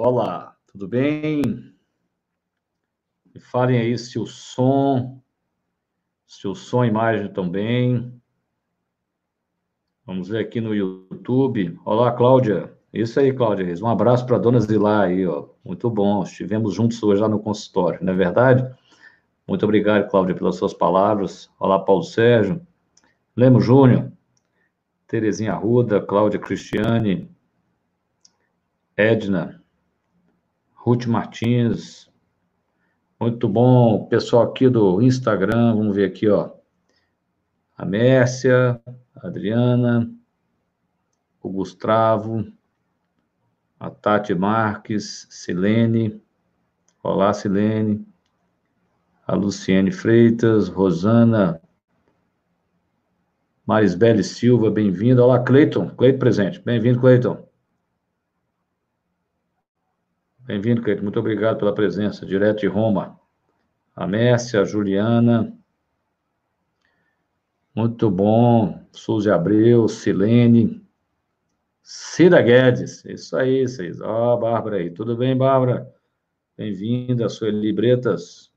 Olá, tudo bem? Me falem aí se o som, se o som e imagem estão bem. Vamos ver aqui no YouTube. Olá, Cláudia. Isso aí, Cláudia Reis. Um abraço para a dona Zilá aí, ó. Muito bom. Estivemos juntos hoje lá no consultório, não é verdade? Muito obrigado, Cláudia, pelas suas palavras. Olá, Paulo Sérgio. Lemos Júnior. Terezinha Arruda, Cláudia Cristiane, Edna, Ruth Martins. Muito bom, pessoal aqui do Instagram, vamos ver aqui, ó. A Mércia, a Adriana, o Gustavo, a Tati Marques, Silene, olá Silene, a Luciene Freitas, Rosana Marisbele Silva, bem-vindo. Olá, Cleiton. Cleiton presente. Bem-vindo, Cleiton. Bem-vindo, Cleiton. Muito obrigado pela presença. Direto de Roma. A Mércia, a Juliana. Muito bom. Suzy Abreu, Silene. Cida Guedes. Isso aí, vocês. Ó, oh, Bárbara aí. Tudo bem, Bárbara? Bem-vinda. Sueli Bretas.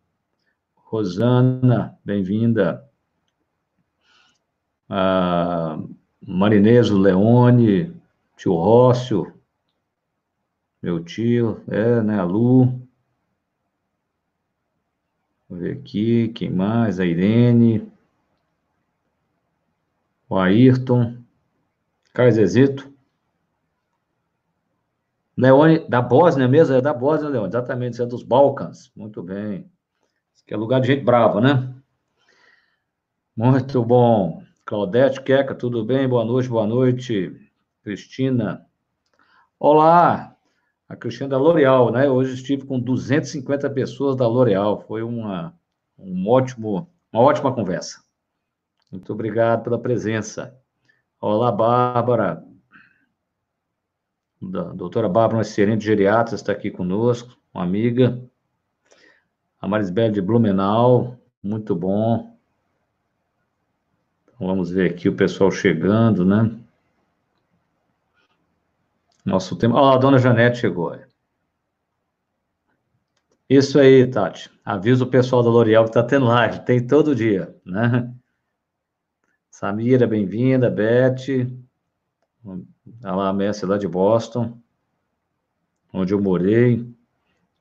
Rosana, bem-vinda a Marineso Leone, tio Rócio, meu tio, é, né, a Lu. Vou ver aqui, quem mais? A Irene, o Ayrton, Carlos Zezito. Leone, da Bósnia mesmo? É da Bósnia, Leone, exatamente, você é dos Balcãs. Muito bem. Isso aqui é lugar de gente brava, né? Muito bom. Claudete Queca, tudo bem? Boa noite, boa noite. Cristina. Olá, a Cristina da L'Oréal, né? Hoje estive com 250 pessoas da L'Oréal. Foi uma, um ótimo, uma ótima conversa. Muito obrigado pela presença. Olá, Bárbara. Da doutora Bárbara, uma excelente geriatra, está aqui conosco, uma amiga. A Marisbel de Blumenau, muito bom. Vamos ver aqui o pessoal chegando, né? Nosso tema. Ó, oh, a dona Janete chegou. Isso aí, Tati. Avisa o pessoal da L'Oréal que está tendo live. Tem todo dia, né? Samira, bem-vinda. Beth. Olha lá, a Messi lá de Boston, onde eu morei.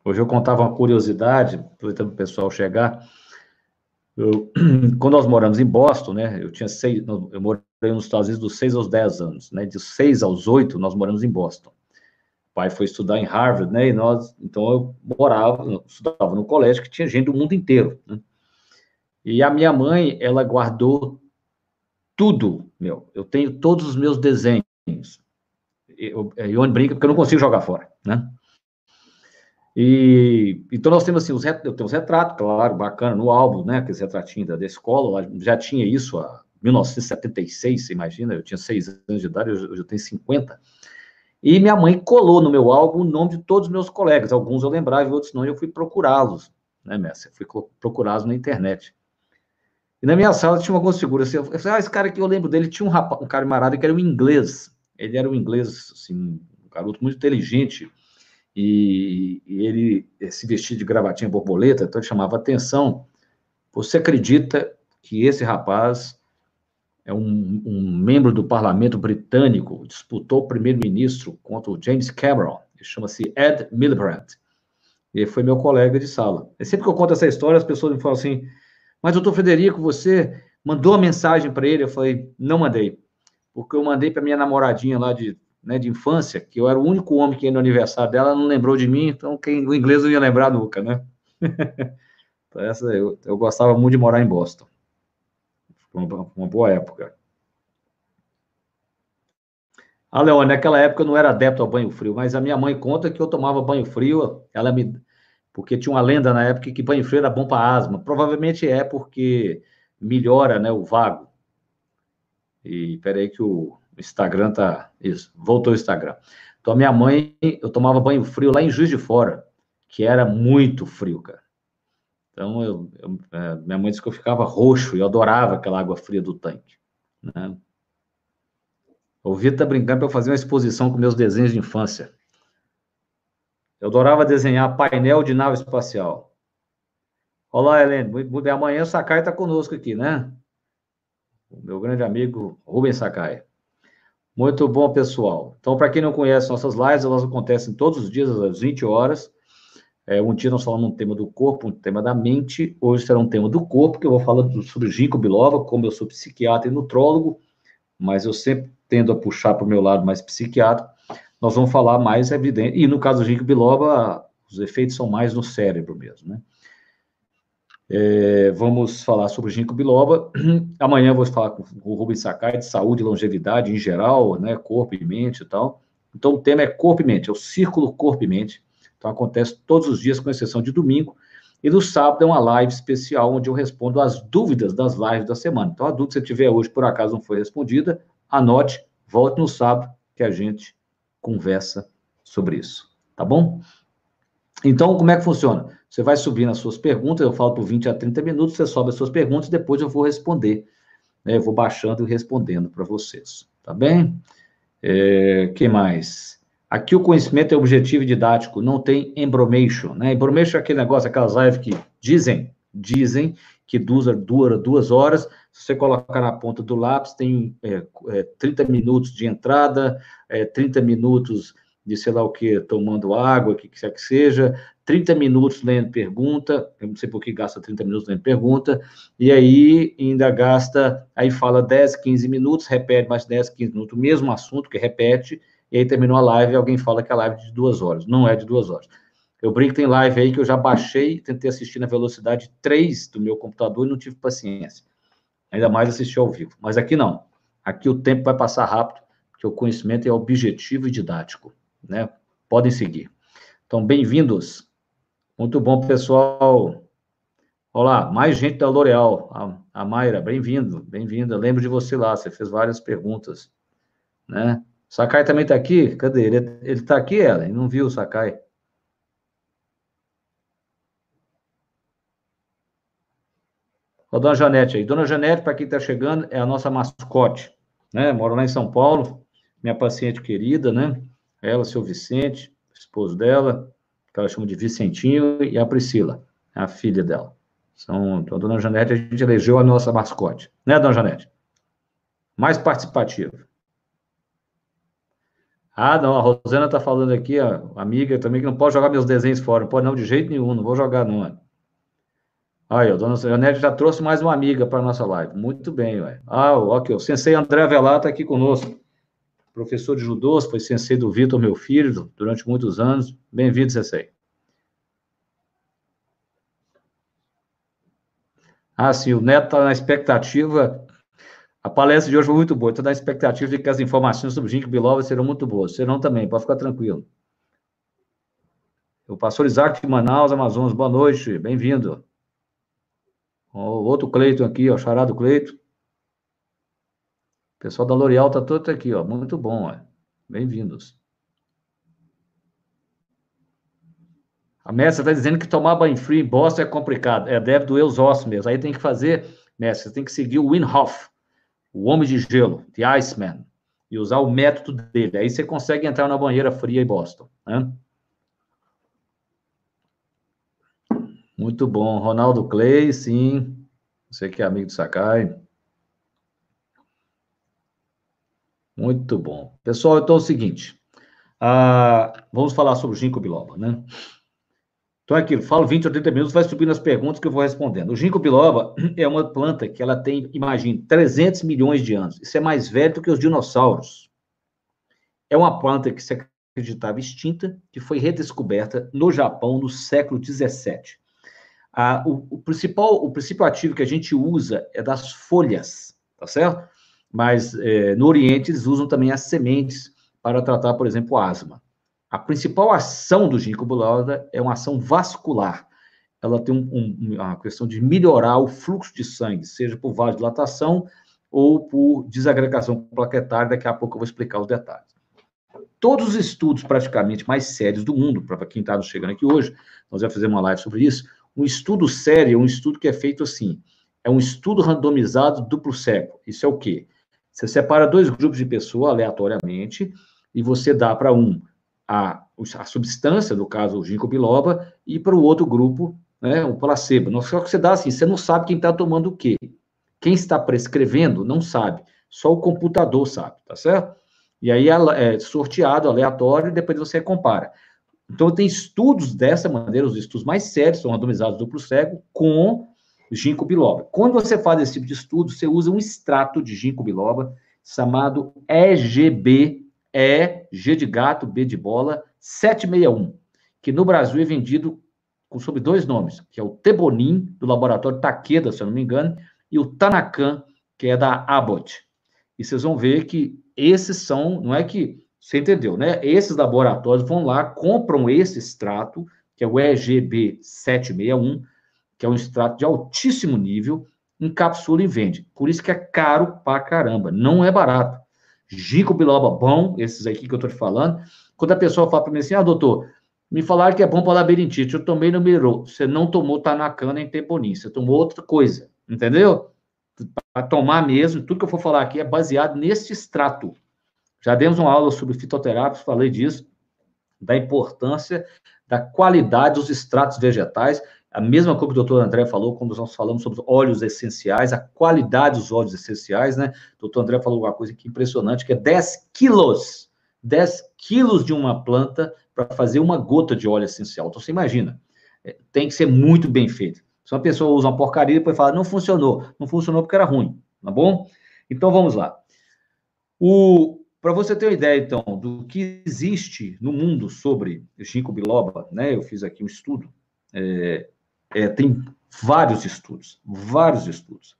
Hoje eu contava uma curiosidade, aproveitando o pessoal chegar. Eu, quando nós moramos em Boston, né, eu tinha seis, eu morei nos Estados Unidos dos 6 aos 10 anos, né, de 6 aos 8 nós moramos em Boston. O pai foi estudar em Harvard, né, e nós, então eu morava, eu estudava no colégio que tinha gente do mundo inteiro, né? E a minha mãe, ela guardou tudo, meu, eu tenho todos os meus desenhos. Eu, eu brinca porque eu não consigo jogar fora, né? E, então nós temos assim, os, eu tenho os retratos, claro, bacana, no álbum, né, aqueles retratinhos da, da escola, já tinha isso há 1976, você imagina, eu tinha seis anos de idade, eu, eu já tenho 50. E minha mãe colou no meu álbum o nome de todos os meus colegas, alguns eu lembrava e outros não, e eu fui procurá-los, né, Messi? Fui procurá-los na internet. E na minha sala tinha algumas figuras, assim, eu falei, ah, esse cara aqui eu lembro dele, tinha um, rapaz, um camarada que era um inglês, ele era um inglês, assim, um garoto muito inteligente, e, e ele se vestia de gravatinha borboleta, então chamava atenção. Você acredita que esse rapaz é um, um membro do parlamento britânico, disputou primeiro-ministro contra o James Cameron, ele chama-se Ed Miliband, ele foi meu colega de sala. E sempre que eu conto essa história, as pessoas me falam assim, mas doutor Frederico, você mandou uma mensagem para ele? Eu falei, não mandei, porque eu mandei para minha namoradinha lá de né, de infância, que eu era o único homem que ia no aniversário dela, não lembrou de mim, então quem, o inglês não ia lembrar nunca, né? então, essa, eu, eu gostava muito de morar em Boston. Uma, uma boa época. Ah, Leone, naquela época eu não era adepto ao banho frio, mas a minha mãe conta que eu tomava banho frio, ela me. Porque tinha uma lenda na época que banho frio era bom para asma. Provavelmente é porque melhora né, o vago. E peraí que o, Instagram tá. Isso, voltou o Instagram. Então, a minha mãe, eu tomava banho frio lá em Juiz de Fora, que era muito frio, cara. Então, eu, eu é, minha mãe disse que eu ficava roxo e eu adorava aquela água fria do tanque. Né? O Vitor tá brincando para eu fazer uma exposição com meus desenhos de infância. Eu adorava desenhar painel de nave espacial. Olá, Helene. Bem. Amanhã o Sakai está conosco aqui, né? O meu grande amigo Rubens Sakai. Muito bom, pessoal. Então, para quem não conhece nossas lives, elas acontecem todos os dias às 20 horas. É, um dia nós falamos um tema do corpo, um tema da mente. Hoje será um tema do corpo, que eu vou falar sobre Ginkgo biloba, como eu sou psiquiatra e nutrólogo, mas eu sempre tendo a puxar para o meu lado mais psiquiatra. Nós vamos falar mais evidente. E no caso do Ginkgo biloba, os efeitos são mais no cérebro mesmo, né? É, vamos falar sobre ginkgo biloba. Amanhã vou falar com o Rubens Sakai de saúde e longevidade em geral, né, corpo e mente e tal. Então o tema é corpo e mente, é o círculo corpo e mente. Então acontece todos os dias, com exceção de domingo. E no sábado é uma live especial onde eu respondo as dúvidas das lives da semana. Então a dúvida que você tiver hoje por acaso não foi respondida, anote, volte no sábado que a gente conversa sobre isso. Tá bom? Então, como é que funciona? Você vai subindo as suas perguntas, eu falo por 20 a 30 minutos, você sobe as suas perguntas, depois eu vou responder. Né? Eu vou baixando e respondendo para vocês. Tá bem? É, que mais? Aqui o conhecimento é objetivo e didático, não tem embromation, né? Embromation é aquele negócio, aquelas lives que dizem, dizem que dura, duas horas, se você colocar na ponta do lápis, tem é, é, 30 minutos de entrada, é, 30 minutos de sei lá o que, tomando água, o que quer que seja, 30 minutos lendo pergunta, eu não sei por que gasta 30 minutos lendo pergunta, e aí ainda gasta, aí fala 10, 15 minutos, repete mais 10, 15 minutos, o mesmo assunto que repete, e aí terminou a live e alguém fala que a live é de duas horas. Não é de duas horas. Eu brinco, tem live aí que eu já baixei, tentei assistir na velocidade 3 do meu computador e não tive paciência. Ainda mais assistir ao vivo. Mas aqui não. Aqui o tempo vai passar rápido, porque o conhecimento é objetivo e didático né? Podem seguir. Então, bem-vindos. Muito bom, pessoal. Olá, mais gente da L'Oréal. A, a Mayra, bem-vindo, bem-vinda. Lembro de você lá, você fez várias perguntas, né? Sakai também está aqui? Cadê? Ele está aqui, ela? Não viu o Sakai? Ó, Dona Janete aí. Dona Janete, para quem está chegando, é a nossa mascote, né? Moro lá em São Paulo, minha paciente querida, né? ela, seu Vicente, esposo dela, que ela chama de Vicentinho, e a Priscila, a filha dela. São, então, a dona Janete, a gente elegeu a nossa mascote. Né, dona Janete? Mais participativa. Ah, não, a Rosana está falando aqui, a amiga também, que não pode jogar meus desenhos fora. Não pode, não, de jeito nenhum, não vou jogar, não. Aí, a dona Janete já trouxe mais uma amiga para nossa live. Muito bem, ué. Ah, ok, o sensei André Velar está aqui conosco professor de judô, foi sensei do Vitor, meu filho, durante muitos anos. Bem-vindo, sensei. Ah, sim, o Neto está na expectativa. A palestra de hoje foi muito boa. Estou na expectativa de que as informações sobre Ginkgo biloba serão muito boas. Serão também, pode ficar tranquilo. O pastor Isaac de Manaus, Amazonas, boa noite, bem-vindo. Outro Cleiton aqui, ó, charado Cleiton. O pessoal da L'Oréal está todo aqui, ó. Muito bom, ó. Bem-vindos. A mestra está dizendo que tomar banho frio em Boston é complicado. É, deve doer os ossos mesmo. Aí tem que fazer, mestre, tem que seguir o Wim o homem de gelo, The Iceman, e usar o método dele. Aí você consegue entrar na banheira fria em Boston. Né? Muito bom. Ronaldo Clay, sim. Você que é amigo do Sakai. Muito bom. Pessoal, então é o seguinte. Ah, vamos falar sobre o ginkgo biloba, né? Então é aquilo, falo 20 ou 30 minutos, vai subindo as perguntas que eu vou respondendo. O ginkgo biloba é uma planta que ela tem, imagine, 300 milhões de anos. Isso é mais velho do que os dinossauros. É uma planta que se acreditava extinta, que foi redescoberta no Japão no século 17. Ah, o, o, principal, o principal ativo que a gente usa é das folhas, tá certo? mas é, no Oriente eles usam também as sementes para tratar, por exemplo, asma. A principal ação do ginkgo biloba é uma ação vascular. Ela tem um, um, uma questão de melhorar o fluxo de sangue, seja por vasodilatação ou por desagregação plaquetária. Daqui a pouco eu vou explicar os detalhes. Todos os estudos praticamente mais sérios do mundo, para quem está chegando aqui hoje, nós vamos fazer uma live sobre isso. Um estudo sério é um estudo que é feito assim: é um estudo randomizado duplo cego. Isso é o quê? Você separa dois grupos de pessoas aleatoriamente e você dá para um a, a substância, no caso o ginkgo biloba, e para o outro grupo, né, o placebo. Só que você dá assim, você não sabe quem está tomando o quê. Quem está prescrevendo não sabe, só o computador sabe, tá certo? E aí é sorteado, aleatório, e depois você compara. Então, tem estudos dessa maneira, os estudos mais sérios são randomizados duplo cego com ginkgo biloba. Quando você faz esse tipo de estudo, você usa um extrato de ginkgo biloba chamado EGB, E, G de gato, B de bola, 761, que no Brasil é vendido com, sob dois nomes, que é o Tebonin, do laboratório Takeda, se eu não me engano, e o Tanakan, que é da Abbott. E vocês vão ver que esses são, não é que, você entendeu, né? Esses laboratórios vão lá, compram esse extrato, que é o EGB 761, que é um extrato de altíssimo nível, encapsula e vende. Por isso que é caro pra caramba, não é barato. Ginkgo biloba bom, esses aqui que eu tô te falando. Quando a pessoa fala para mim assim, ah, doutor, me falaram que é bom para labirintite, eu tomei no melhorou. Você não tomou tanacana em teponim, você tomou outra coisa, entendeu? Para tomar mesmo, tudo que eu for falar aqui é baseado nesse extrato. Já demos uma aula sobre fitoterápicos, falei disso, da importância da qualidade dos extratos vegetais a mesma coisa que o doutor André falou quando nós falamos sobre óleos essenciais, a qualidade dos óleos essenciais, né? O doutor André falou uma coisa que é impressionante, que é 10 quilos, 10 quilos de uma planta para fazer uma gota de óleo essencial. Então, você imagina, é, tem que ser muito bem feito. Se uma pessoa usa uma porcaria e depois fala, não funcionou, não funcionou porque era ruim, tá bom? Então, vamos lá. Para você ter uma ideia, então, do que existe no mundo sobre ginkgo biloba, né? Eu fiz aqui um estudo, é, é, tem vários estudos, vários estudos.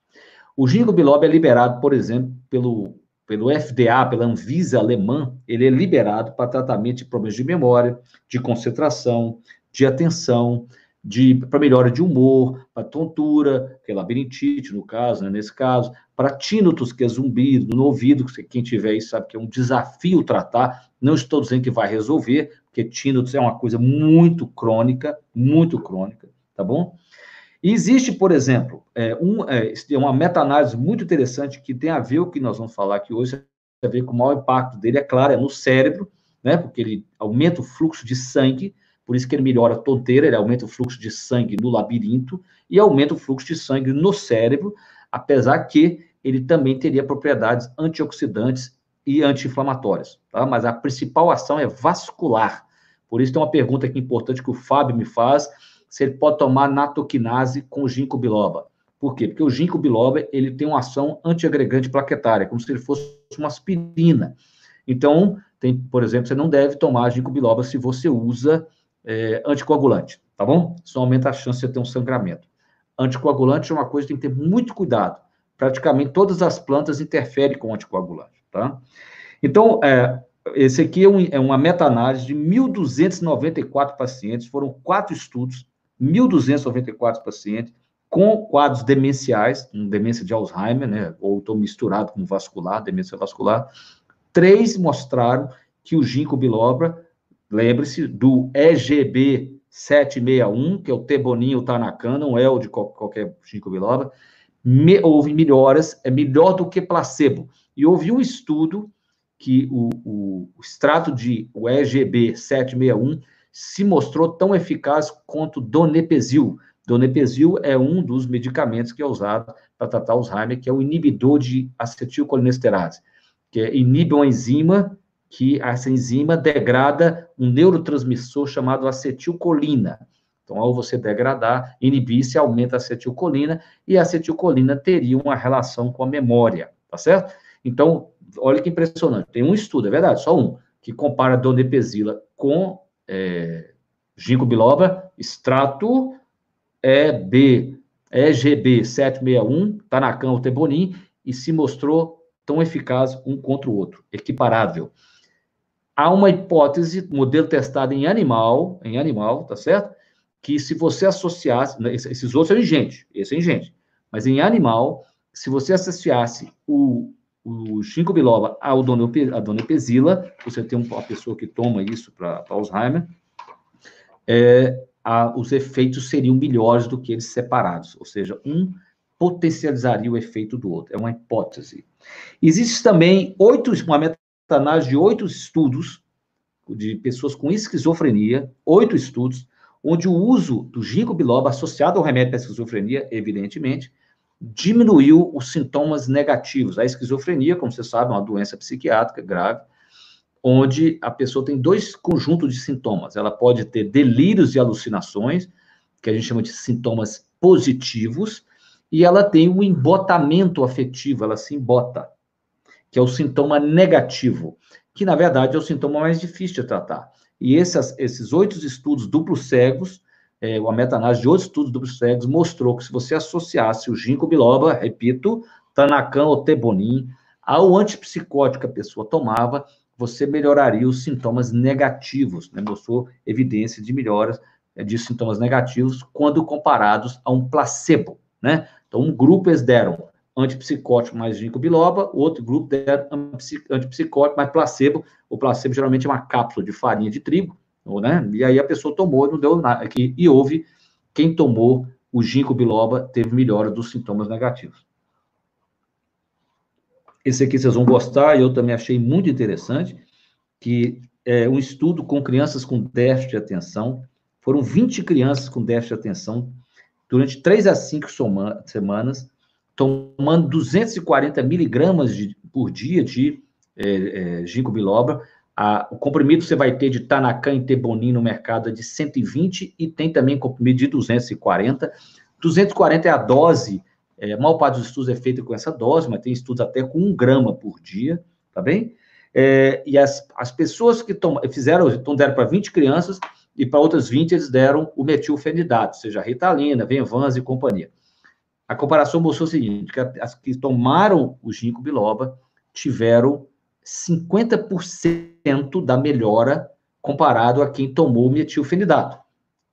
O ginkgo biloba é liberado, por exemplo, pelo, pelo FDA, pela Anvisa alemã, ele é liberado para tratamento de problemas de memória, de concentração, de atenção, de para melhora de humor, para tontura, que é labirintite, no caso, né, nesse caso, para tínitos, que é zumbido no ouvido, que quem tiver aí sabe que é um desafio tratar, não estou dizendo que vai resolver, porque tínitos é uma coisa muito crônica, muito crônica tá bom? E existe, por exemplo, é, um, é, uma meta-análise muito interessante que tem a ver com o que nós vamos falar aqui hoje, tem a ver com o maior impacto dele, é claro, é no cérebro, né? Porque ele aumenta o fluxo de sangue, por isso que ele melhora a tonteira, ele aumenta o fluxo de sangue no labirinto e aumenta o fluxo de sangue no cérebro, apesar que ele também teria propriedades antioxidantes e anti-inflamatórias, tá? Mas a principal ação é vascular. Por isso tem uma pergunta aqui importante que o Fábio me faz, se ele pode tomar natoquinase com ginkgo biloba. Por quê? Porque o ginkgo biloba, ele tem uma ação antiagregante plaquetária, como se ele fosse uma aspirina. Então, tem, por exemplo, você não deve tomar ginkgo biloba se você usa é, anticoagulante, tá bom? Isso aumenta a chance de ter um sangramento. Anticoagulante é uma coisa que tem que ter muito cuidado. Praticamente todas as plantas interferem com anticoagulante, tá? Então, é, esse aqui é, um, é uma meta-análise de 1.294 pacientes, foram quatro estudos 1.294 pacientes com quadros demenciais, demência de Alzheimer, né, ou estou misturado com vascular, demência vascular. Três mostraram que o ginkgo biloba, lembre-se do EGB 761, que é o Teboninho, Tanacan, não é o de qualquer ginkgo biloba, me, houve melhoras, é melhor do que placebo. E houve um estudo que o, o, o extrato de o EGB 761 se mostrou tão eficaz quanto donepezil. Donepezil é um dos medicamentos que é usado para tratar Alzheimer, que é o inibidor de acetilcolinesterase, que é, inibe uma enzima que essa enzima degrada um neurotransmissor chamado acetilcolina. Então, ao você degradar, inibir, se aumenta a acetilcolina, e a acetilcolina teria uma relação com a memória, tá certo? Então, olha que impressionante. Tem um estudo, é verdade, só um, que compara donepezila com é, ginkgo biloba, extrato EB, EGB 761, Tanacan ou Tebonin, e se mostrou tão eficaz um contra o outro, equiparável. Há uma hipótese, modelo testado em animal, em animal, tá certo? Que se você associasse, né, esses outros são em gente, esse é em gente, mas em animal, se você associasse o o ginkgo biloba ao donepezila, você tem uma pessoa que toma isso para Alzheimer, é, a, os efeitos seriam melhores do que eles separados, ou seja, um potencializaria o efeito do outro, é uma hipótese. Existe também oito, uma meta-análise de oito estudos, de pessoas com esquizofrenia, oito estudos, onde o uso do ginkgo biloba associado ao remédio para esquizofrenia, evidentemente, diminuiu os sintomas negativos. A esquizofrenia, como você sabe, é uma doença psiquiátrica grave, onde a pessoa tem dois conjuntos de sintomas. Ela pode ter delírios e alucinações, que a gente chama de sintomas positivos, e ela tem o embotamento afetivo, ela se embota, que é o sintoma negativo, que na verdade é o sintoma mais difícil de tratar. E esses, esses oito estudos duplos cegos, é, a meta-análise de oito estudos duplos cegos mostrou que se você associasse o ginkgo biloba, repito, tanacan ou tebonim, ao antipsicótico que a pessoa tomava, você melhoraria os sintomas negativos, né? mostrou evidência de melhoras é, de sintomas negativos quando comparados a um placebo, né? Então, um grupo eles deram antipsicótico mais ginkgo biloba, outro grupo deram antipsicótico mais placebo. O placebo geralmente é uma cápsula de farinha de trigo, né? E aí a pessoa tomou e não deu nada. E houve quem tomou o ginkgo biloba teve melhora dos sintomas negativos. Esse aqui vocês vão gostar, eu também achei muito interessante, que é um estudo com crianças com déficit de atenção. Foram 20 crianças com déficit de atenção durante 3 a 5 semanas, tomando 240 miligramas por dia de é, é, ginkgo biloba. A, o comprimido você vai ter de Tanacan e Tebonin no mercado é de 120 e tem também comprimido de 240. 240 é a dose é, a maior parte dos estudos é feita com essa dose, mas tem estudos até com um grama por dia, tá bem? É, e as, as pessoas que tom, fizeram, então deram para 20 crianças, e para outras 20 eles deram o metilfenidato, seja Ritalina, Venvans e companhia. A comparação mostrou o seguinte, que as que tomaram o ginkgo biloba tiveram 50% da melhora comparado a quem tomou metilfenidato.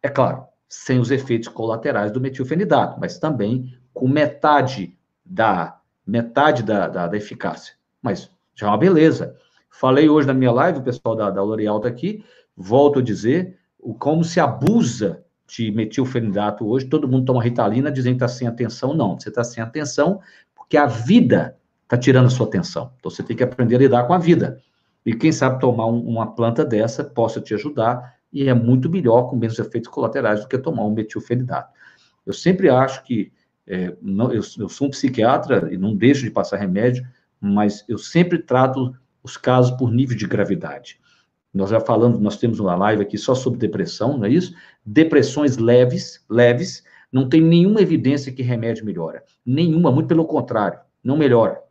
É claro, sem os efeitos colaterais do metilfenidato, mas também com metade da metade da, da, da, eficácia. Mas já é uma beleza. Falei hoje na minha live, o pessoal da, da L'Oréal está aqui, volto a dizer, o, como se abusa de metilfenidato hoje, todo mundo toma Ritalina dizendo que está sem atenção. Não, você está sem atenção porque a vida está tirando a sua atenção. Então você tem que aprender a lidar com a vida. E quem sabe tomar um, uma planta dessa possa te ajudar e é muito melhor com menos efeitos colaterais do que tomar um metilfenidato. Eu sempre acho que é, não, eu, eu, sou um psiquiatra e não deixo de passar remédio, mas eu sempre trato os casos por nível de gravidade. Nós já falamos, nós temos uma live aqui só sobre depressão, não é isso? Depressões leves, leves, não tem nenhuma evidência que remédio melhora. Nenhuma, muito pelo contrário, não melhora.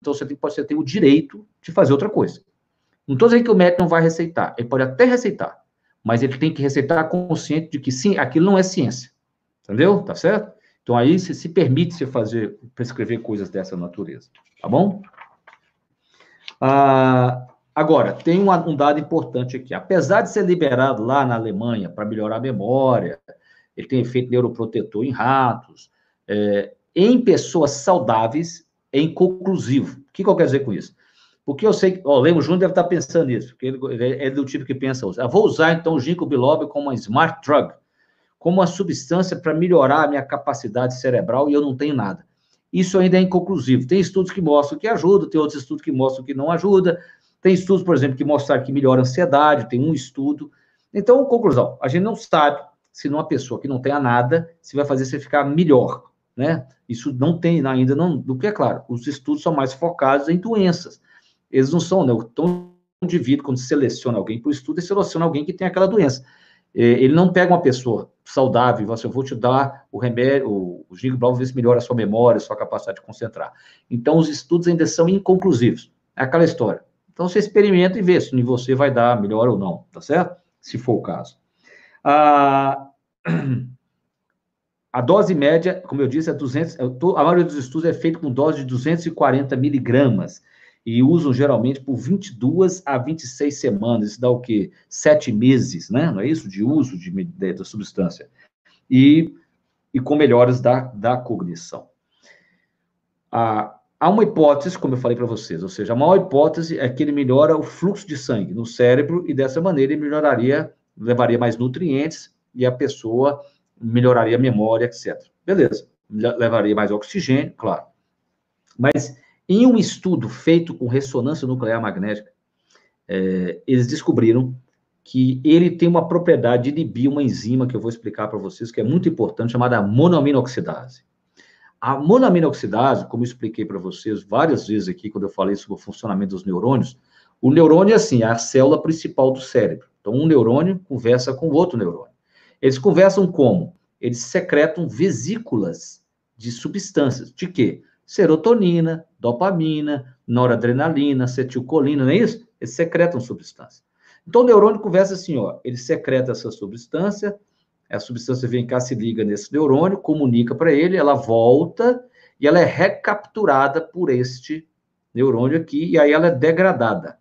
Então você tem, você tem o direito de fazer outra coisa. Não estou dizendo que o médico não vai receitar, ele pode até receitar, mas ele tem que receitar consciente de que sim, aquilo não é ciência. Entendeu? Tá certo? Então, aí se, se permite se fazer, prescrever coisas dessa natureza, tá bom? Ah, agora, tem um, um dado importante aqui. Apesar de ser liberado lá na Alemanha para melhorar a memória, ele tem efeito neuroprotetor em ratos, é, em pessoas saudáveis, é inconclusivo. O que, que eu quero dizer com isso? Porque eu sei que, o Lemos Júnior deve estar pensando nisso, porque ele, ele é do tipo que pensa, eu vou usar então o ginkgo biloba como uma smart drug, como uma substância para melhorar a minha capacidade cerebral e eu não tenho nada. Isso ainda é inconclusivo. Tem estudos que mostram que ajuda, tem outros estudos que mostram que não ajuda. Tem estudos, por exemplo, que mostram que melhora a ansiedade, tem um estudo. Então, conclusão, a gente não sabe se numa pessoa que não tenha nada, se vai fazer você ficar melhor, né? Isso não tem ainda, não, do que é claro, os estudos são mais focados em doenças. Eles não são, né? Então, indivíduo, quando seleciona alguém para o estudo, ele seleciona alguém que tem aquela doença. É, ele não pega uma pessoa saudável e fala assim, eu vou te dar o remédio, o, o ginkgo biloba, ver se melhora a sua memória, a sua capacidade de concentrar. Então, os estudos ainda são inconclusivos. É aquela história. Então, você experimenta e vê se você vai dar melhor ou não, tá certo? Se for o caso. A, a dose média, como eu disse, é 200, a maioria dos estudos é feito com dose de 240 miligramas e usam geralmente por 22 a 26 semanas. Isso dá o quê? Sete meses, né? Não é isso? De uso de, de, da substância. E, e com melhoras da, da cognição. Ah, há uma hipótese, como eu falei para vocês, ou seja, a maior hipótese é que ele melhora o fluxo de sangue no cérebro e dessa maneira ele melhoraria, levaria mais nutrientes e a pessoa melhoraria a memória, etc. Beleza. Levaria mais oxigênio, claro. Mas em um estudo feito com ressonância nuclear magnética, é, eles descobriram que ele tem uma propriedade de inibir uma enzima que eu vou explicar para vocês, que é muito importante, chamada monoaminoxidase. A monoaminoxidase, como eu expliquei para vocês várias vezes aqui, quando eu falei sobre o funcionamento dos neurônios, o neurônio é assim, é a célula principal do cérebro. Então, um neurônio conversa com outro neurônio. Eles conversam como? Eles secretam vesículas de substâncias. De quê? Serotonina, dopamina, noradrenalina, acetilcolina, não é isso? Eles secretam substância. Então, o neurônio conversa assim, ó, ele secreta essa substância, a substância vem cá, se liga nesse neurônio, comunica para ele, ela volta e ela é recapturada por este neurônio aqui, e aí ela é degradada.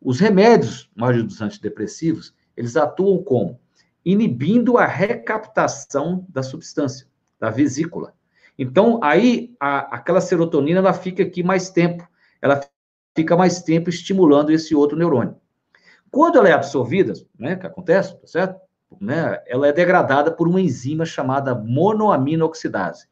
Os remédios, mais dos antidepressivos, eles atuam como? Inibindo a recaptação da substância, da vesícula. Então, aí, a, aquela serotonina, ela fica aqui mais tempo, ela fica mais tempo estimulando esse outro neurônio. Quando ela é absorvida, né, que acontece, tá certo? né, ela é degradada por uma enzima chamada monoaminoxidase.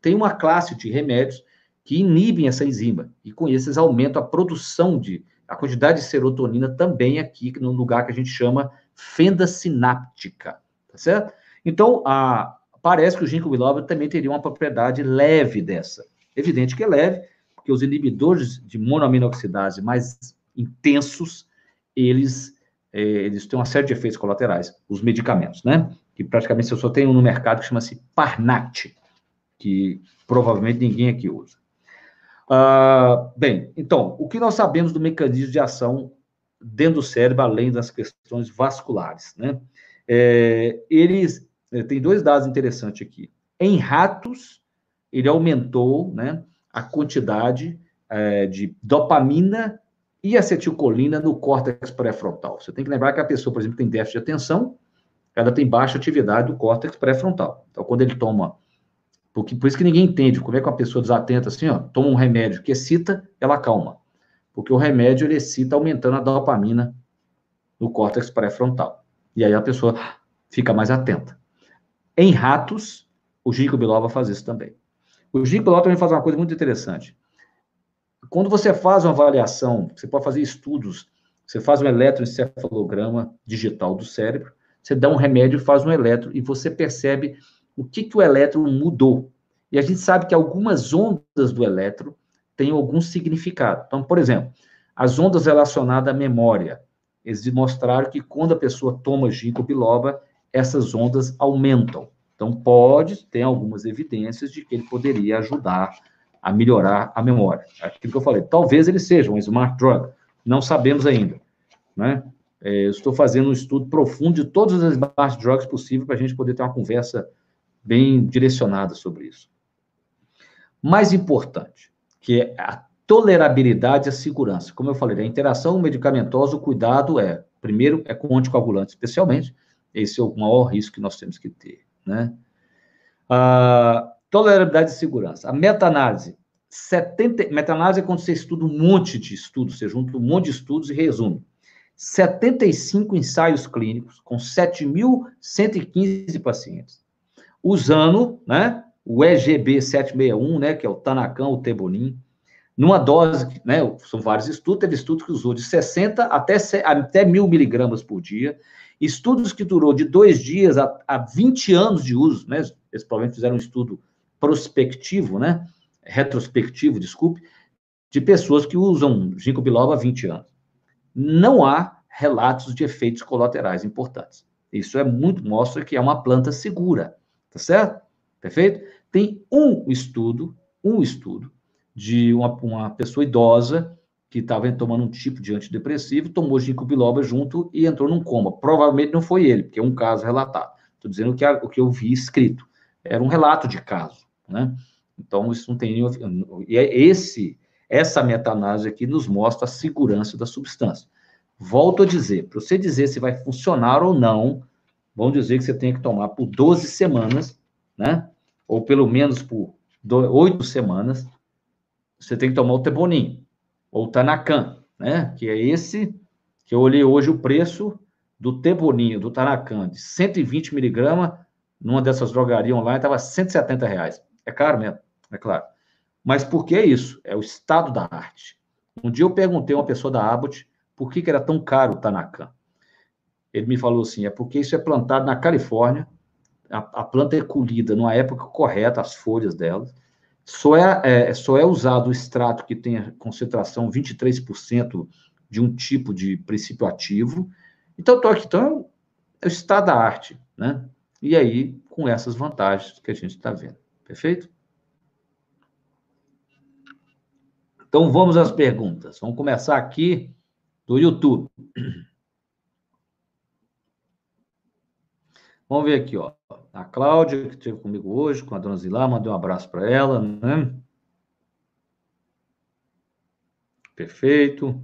Tem uma classe de remédios que inibem essa enzima, e com isso eles aumentam a produção de, a quantidade de serotonina também aqui, no lugar que a gente chama fenda sináptica, tá certo? Então, a, parece que o ginkgo biloba também teria uma propriedade leve dessa. Evidente que é leve, porque os inibidores de monoaminoxidase mais intensos, eles é, eles têm uma série de efeitos colaterais, os medicamentos, né? Que praticamente eu só tenho um no mercado que chama-se Parnat, que provavelmente ninguém aqui usa. Uh, bem, então, o que nós sabemos do mecanismo de ação dentro do cérebro, além das questões vasculares, né? É, eles, é, tem dois dados interessantes aqui. Em ratos, ele aumentou, né, a quantidade é, de dopamina e acetilcolina no córtex pré-frontal. Você tem que lembrar que a pessoa, por exemplo, tem déficit de atenção, ela tem baixa atividade do córtex pré-frontal. Então, quando ele toma, porque, por isso que ninguém entende como é que uma pessoa desatenta assim, ó, toma um remédio que excita, ela calma. Porque o remédio, ele excita aumentando a dopamina no córtex pré-frontal. E aí a pessoa fica mais atenta. Em ratos, o ginkgo biloba faz isso também. O ginkgo biloba também faz uma coisa muito interessante. Quando você faz uma avaliação, você pode fazer estudos, você faz um eletroencefalograma digital do cérebro, você dá um remédio, faz um eletro, e você percebe o que, que o eletro mudou. E a gente sabe que algumas ondas do eletro têm algum significado. Então, por exemplo, as ondas relacionadas à memória. Eles demonstraram que quando a pessoa toma ginkgo biloba, essas ondas aumentam. Então, pode ter algumas evidências de que ele poderia ajudar a melhorar a memória. Aquilo que eu falei, talvez ele seja um smart drug, não sabemos ainda, né? É, eu estou fazendo um estudo profundo de todos os smart drugs possíveis para a gente poder ter uma conversa bem direcionada sobre isso. Mais importante, que é a tolerabilidade e a segurança. Como eu falei, a interação medicamentosa, o cuidado é, primeiro, é com anticoagulante, especialmente, esse é o maior risco que nós temos que ter, né? Ah, Tolerabilidade e segurança. A meta-análise. 70... Meta-análise é quando você estuda um monte de estudos, você junta um monte de estudos e resume. 75 ensaios clínicos com 7.115 pacientes, usando né, o EGB 761, né, que é o Tanacan, o Tebonin, numa dose, né, são vários estudos, teve estudos que usou de 60 até, até mil miligramas por dia, estudos que durou de dois dias a, a 20 anos de uso, né, eles provavelmente fizeram um estudo prospectivo, né? Retrospectivo, desculpe, de pessoas que usam ginkgo biloba há 20 anos. Não há relatos de efeitos colaterais importantes. Isso é muito mostra que é uma planta segura, tá certo? Perfeito? Tem um estudo, um estudo de uma, uma pessoa idosa que estava tomando um tipo de antidepressivo, tomou ginkgo biloba junto e entrou num coma. Provavelmente não foi ele, porque é um caso relatado. Estou dizendo que, o que eu vi escrito. Era um relato de caso né? Então, isso não tem nenhum... E é esse, essa meta-análise aqui nos mostra a segurança da substância. Volto a dizer, para você dizer se vai funcionar ou não, vamos dizer que você tem que tomar por 12 semanas, né? Ou pelo menos por 8 semanas, você tem que tomar o Tebonin, ou o Tanacan, né? Que é esse que eu olhei hoje o preço do Tebonin, do Tanacan, de 120 miligramas, numa dessas drogarias online, estava 170 reais. É caro mesmo, é claro. Mas por que isso? É o estado da arte. Um dia eu perguntei a uma pessoa da Abbott por que, que era tão caro o Tanacan? Ele me falou assim, é porque isso é plantado na Califórnia, a, a planta é colhida numa época correta, as folhas delas, só é, é, só é usado o extrato que tem a concentração 23% de um tipo de princípio ativo. Então, estou aqui, então, é o estado da arte, né? E aí, com essas vantagens que a gente está vendo. Perfeito? Então, vamos às perguntas. Vamos começar aqui do YouTube. Vamos ver aqui, ó. A Cláudia, que esteve comigo hoje, com a dona Zilá, mandei um abraço para ela, né? Perfeito.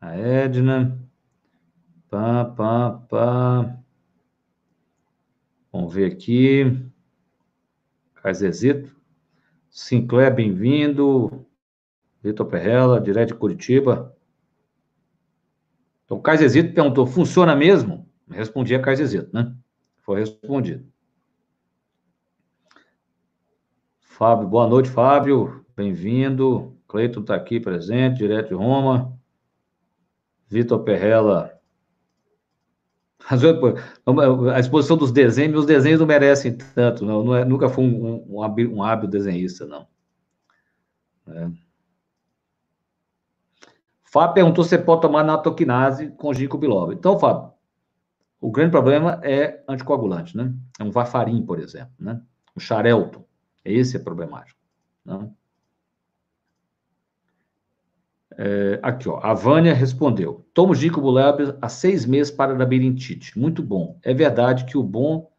A Edna. Pá, pá, pá. Vamos ver aqui. Caizezito. Sinclair, bem-vindo. Vitor Perrella, direto de Curitiba. Então, o Caizezito perguntou, funciona mesmo? Respondi a Caizezito, né? Foi respondido. Fábio, boa noite, Fábio. Bem-vindo. Cleiton está aqui presente, direto de Roma. Vitor Perrella. A exposição dos desenhos, os desenhos não merecem tanto, não. não é, nunca fui um, um, um hábil desenhista, não. É. Fábio perguntou se pode tomar natoquinase com ginkgo biloba. Então, Fábio, o grande problema é anticoagulante, né? É um varfarim, por exemplo, né? O xarelto. Esse é problemático. Né? É, aqui, ó. A Vânia respondeu. Tomo ginkgo biloba há seis meses para labirintite. Muito bom. É verdade que o bom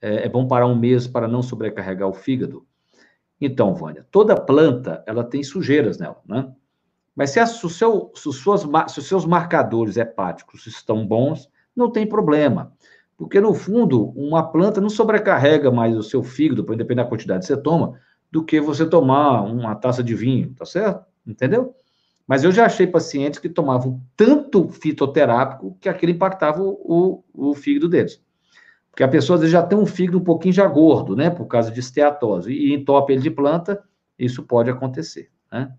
é, é bom parar um mês para não sobrecarregar o fígado? Então, Vânia, toda planta, ela tem sujeiras nela, né? Mas se, a, se, seu, se, os suas, se os seus marcadores hepáticos estão bons, não tem problema. Porque, no fundo, uma planta não sobrecarrega mais o seu fígado, para depender da quantidade que você toma, do que você tomar uma taça de vinho, tá certo? Entendeu? Mas eu já achei pacientes que tomavam tanto fitoterápico que aquilo impactava o, o, o fígado deles. Porque a pessoa às vezes já tem um fígado um pouquinho já gordo, né? Por causa de esteatose. E entope ele de planta, isso pode acontecer, né?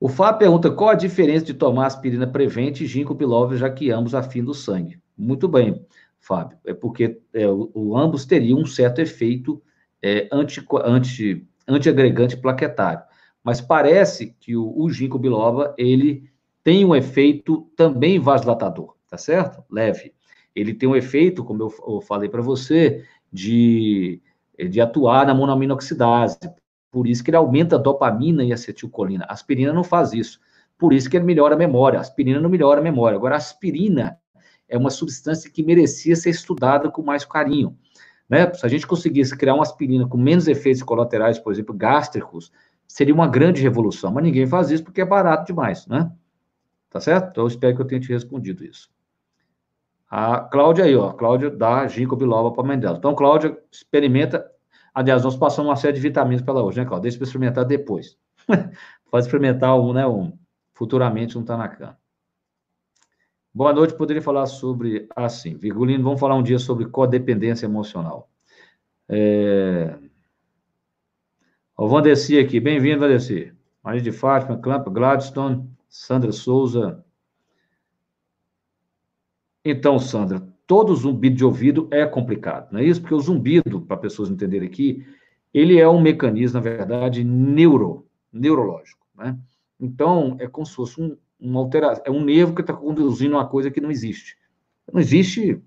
O Fábio pergunta qual a diferença de tomar aspirina prevente e ginkgo biloba, já que ambos afinam o sangue. Muito bem, Fábio. É porque é, o, o, ambos teriam um certo efeito é, anti, anti, antiagregante plaquetário. Mas parece que o, o ginkgo biloba, ele tem um efeito também vasodilatador, tá certo? Leve. Ele tem um efeito, como eu, eu falei para você, de, de atuar na monoaminoxidase, por isso que ele aumenta a dopamina e acetilcolina. A aspirina não faz isso. Por isso que ele melhora a memória. A aspirina não melhora a memória. Agora, a aspirina é uma substância que merecia ser estudada com mais carinho. Né? Se a gente conseguisse criar uma aspirina com menos efeitos colaterais, por exemplo, gástricos, seria uma grande revolução. Mas ninguém faz isso porque é barato demais, né? Tá certo? Então, eu espero que eu tenha te respondido isso. A Cláudia aí, ó. Cláudia dá ginkgo biloba para a mãe dela. Então, Cláudia, experimenta Aliás, nós passamos uma série de vitaminas para ela hoje, né, Cláudio? Deixa eu experimentar depois. Pode experimentar um, né, um, futuramente um Tanacan. Boa noite, poderia falar sobre, assim, Virgulino, vamos falar um dia sobre codependência emocional. É... O Vandeci aqui, bem-vindo, Vandeci. Maria de Fátima, Clamp, Gladstone, Sandra Souza. Então, Sandra, todo zumbido de ouvido é complicado, não é isso? Porque o zumbido, para pessoas entenderem aqui, ele é um mecanismo, na verdade, neuro, neurológico, né? Então, é como se fosse um, um alteração, é um nervo que está conduzindo uma coisa que não existe. Não existe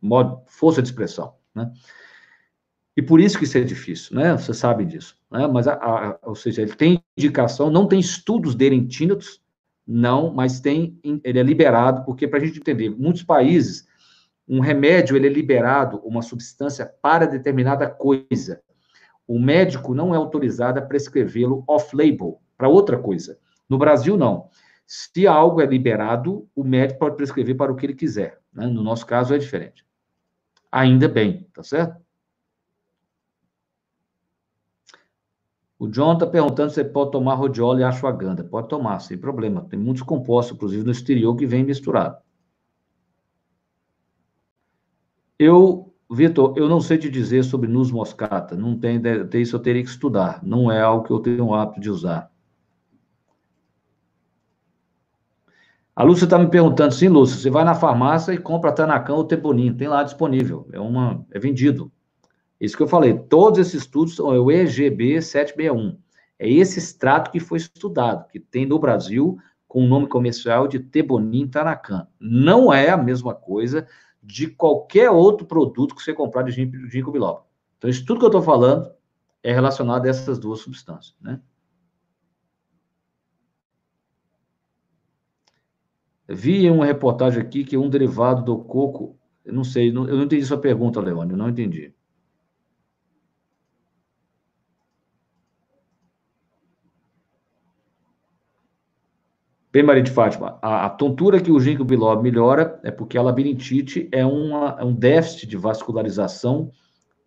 modo, força de expressão, né? E por isso que isso é difícil, né? Você sabe disso, né? Mas, a, a, ou seja, ele tem indicação, não tem estudos dele em tínitos, não, mas tem, ele é liberado, porque para a gente entender, muitos países um remédio ele é liberado, uma substância para determinada coisa. O médico não é autorizado a prescrevê-lo off-label, para outra coisa. No Brasil, não. Se algo é liberado, o médico pode prescrever para o que ele quiser. Né? No nosso caso, é diferente. Ainda bem, tá certo? O John está perguntando se pode tomar rodiola e ashwagandha. Pode tomar, sem problema. Tem muitos compostos, inclusive no exterior, que vem misturado. Eu Vitor, eu não sei te dizer sobre nus moscata. Não tem, isso eu teria que estudar. Não é algo que eu tenho o hábito de usar. A Lúcia está me perguntando, sim, Lúcia, você vai na farmácia e compra Tanacan ou Tebonin, tem lá disponível, é, uma, é vendido. Isso que eu falei, todos esses estudos são é o EGB 761. É esse extrato que foi estudado, que tem no Brasil com o nome comercial de Tebonin Tanacan. Não é a mesma coisa de qualquer outro produto que você comprar de ginkgo biloba. Então, isso tudo que eu estou falando é relacionado a essas duas substâncias, né? Vi uma reportagem aqui que um derivado do coco, eu não sei, eu não entendi sua pergunta, Leone, eu não entendi. Bem, Maria de Fátima, a, a tontura que o ginkgo biloba melhora é porque a labirintite é, uma, é um déficit de vascularização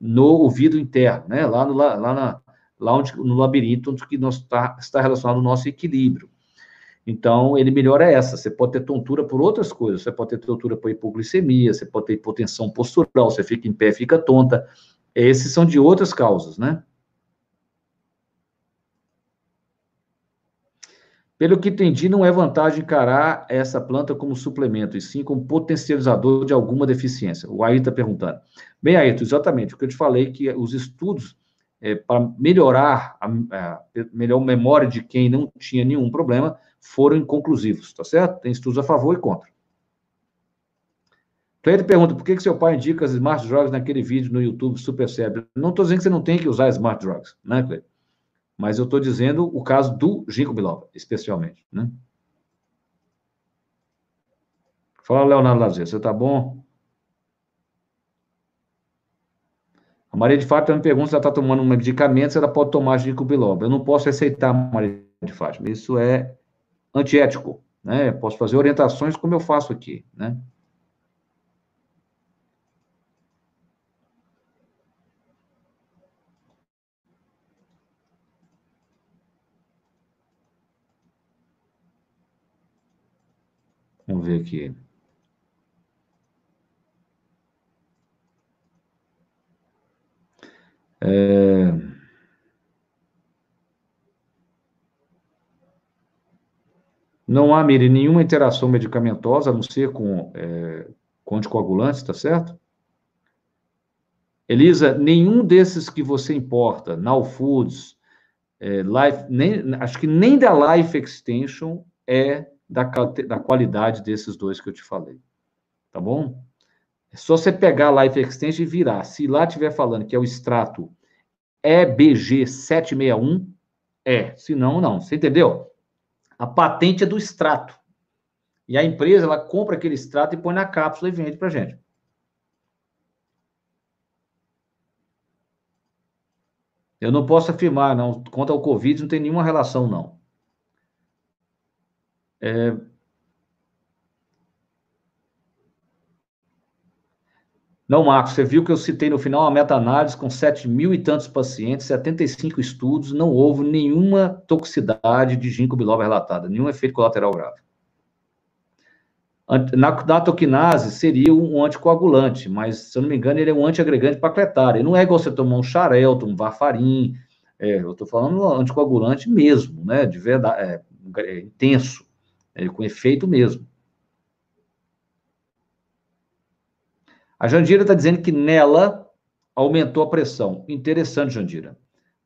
no ouvido interno, né? Lá no, lá, na, lá onde, no labirinto, onde que nós tá, está relacionado ao nosso equilíbrio. Então, ele melhora essa. Você pode ter tontura por outras coisas. Você pode ter tontura por hipoglicemia, você pode ter hipotensão postural, você fica em pé, fica tonta. Esses são de outras causas, né? Pelo que entendi, não é vantagem encarar essa planta como suplemento, e sim como potencializador de alguma deficiência. O Ayrton está perguntando. Bem, Ayrton, exatamente. O que eu te falei, que os estudos é, para melhorar a, a melhor memória de quem não tinha nenhum problema foram inconclusivos, tá certo? Tem estudos a favor e contra. Cleide pergunta, por que, que seu pai indica as smart drugs naquele vídeo no YouTube Super Cérebro? Não estou dizendo que você não tem que usar smart drugs, né, Cleide? Mas eu estou dizendo o caso do ginkgo biloba, especialmente, né? Fala, Leonardo Lazer, você tá bom? A Maria de Fátima me pergunta se ela está tomando um medicamento, se ela pode tomar ginkgo biloba. Eu não posso aceitar, Maria de Fátima. Isso é antiético, né? posso fazer orientações como eu faço aqui, né? Vamos ver aqui. É... Não há, Miri, nenhuma interação medicamentosa, a não ser com, é, com anticoagulantes, tá certo? Elisa, nenhum desses que você importa, Now Foods, é, Life, nem, acho que nem da Life Extension é da, da qualidade desses dois que eu te falei. Tá bom? É só você pegar a Life Extension e virar. Se lá estiver falando que é o extrato EBG 761, é. Se não, não. Você entendeu? A patente é do extrato. E a empresa, ela compra aquele extrato e põe na cápsula e vende para gente. Eu não posso afirmar, não. Quanto ao Covid, não tem nenhuma relação, não. É, Não, Marcos, você viu que eu citei no final uma meta-análise com 7 mil e tantos pacientes, 75 estudos, não houve nenhuma toxicidade de ginkgo biloba relatada, nenhum efeito colateral grave. Na, na toquinase seria um anticoagulante, mas, se eu não me engano, ele é um antiagregante plaquetário. Ele não é igual você tomar um xarelto, um varfarin, é, eu estou falando anticoagulante mesmo, né, de verdade, é, é, intenso, é, com efeito mesmo. A Jandira está dizendo que nela aumentou a pressão. Interessante, Jandira,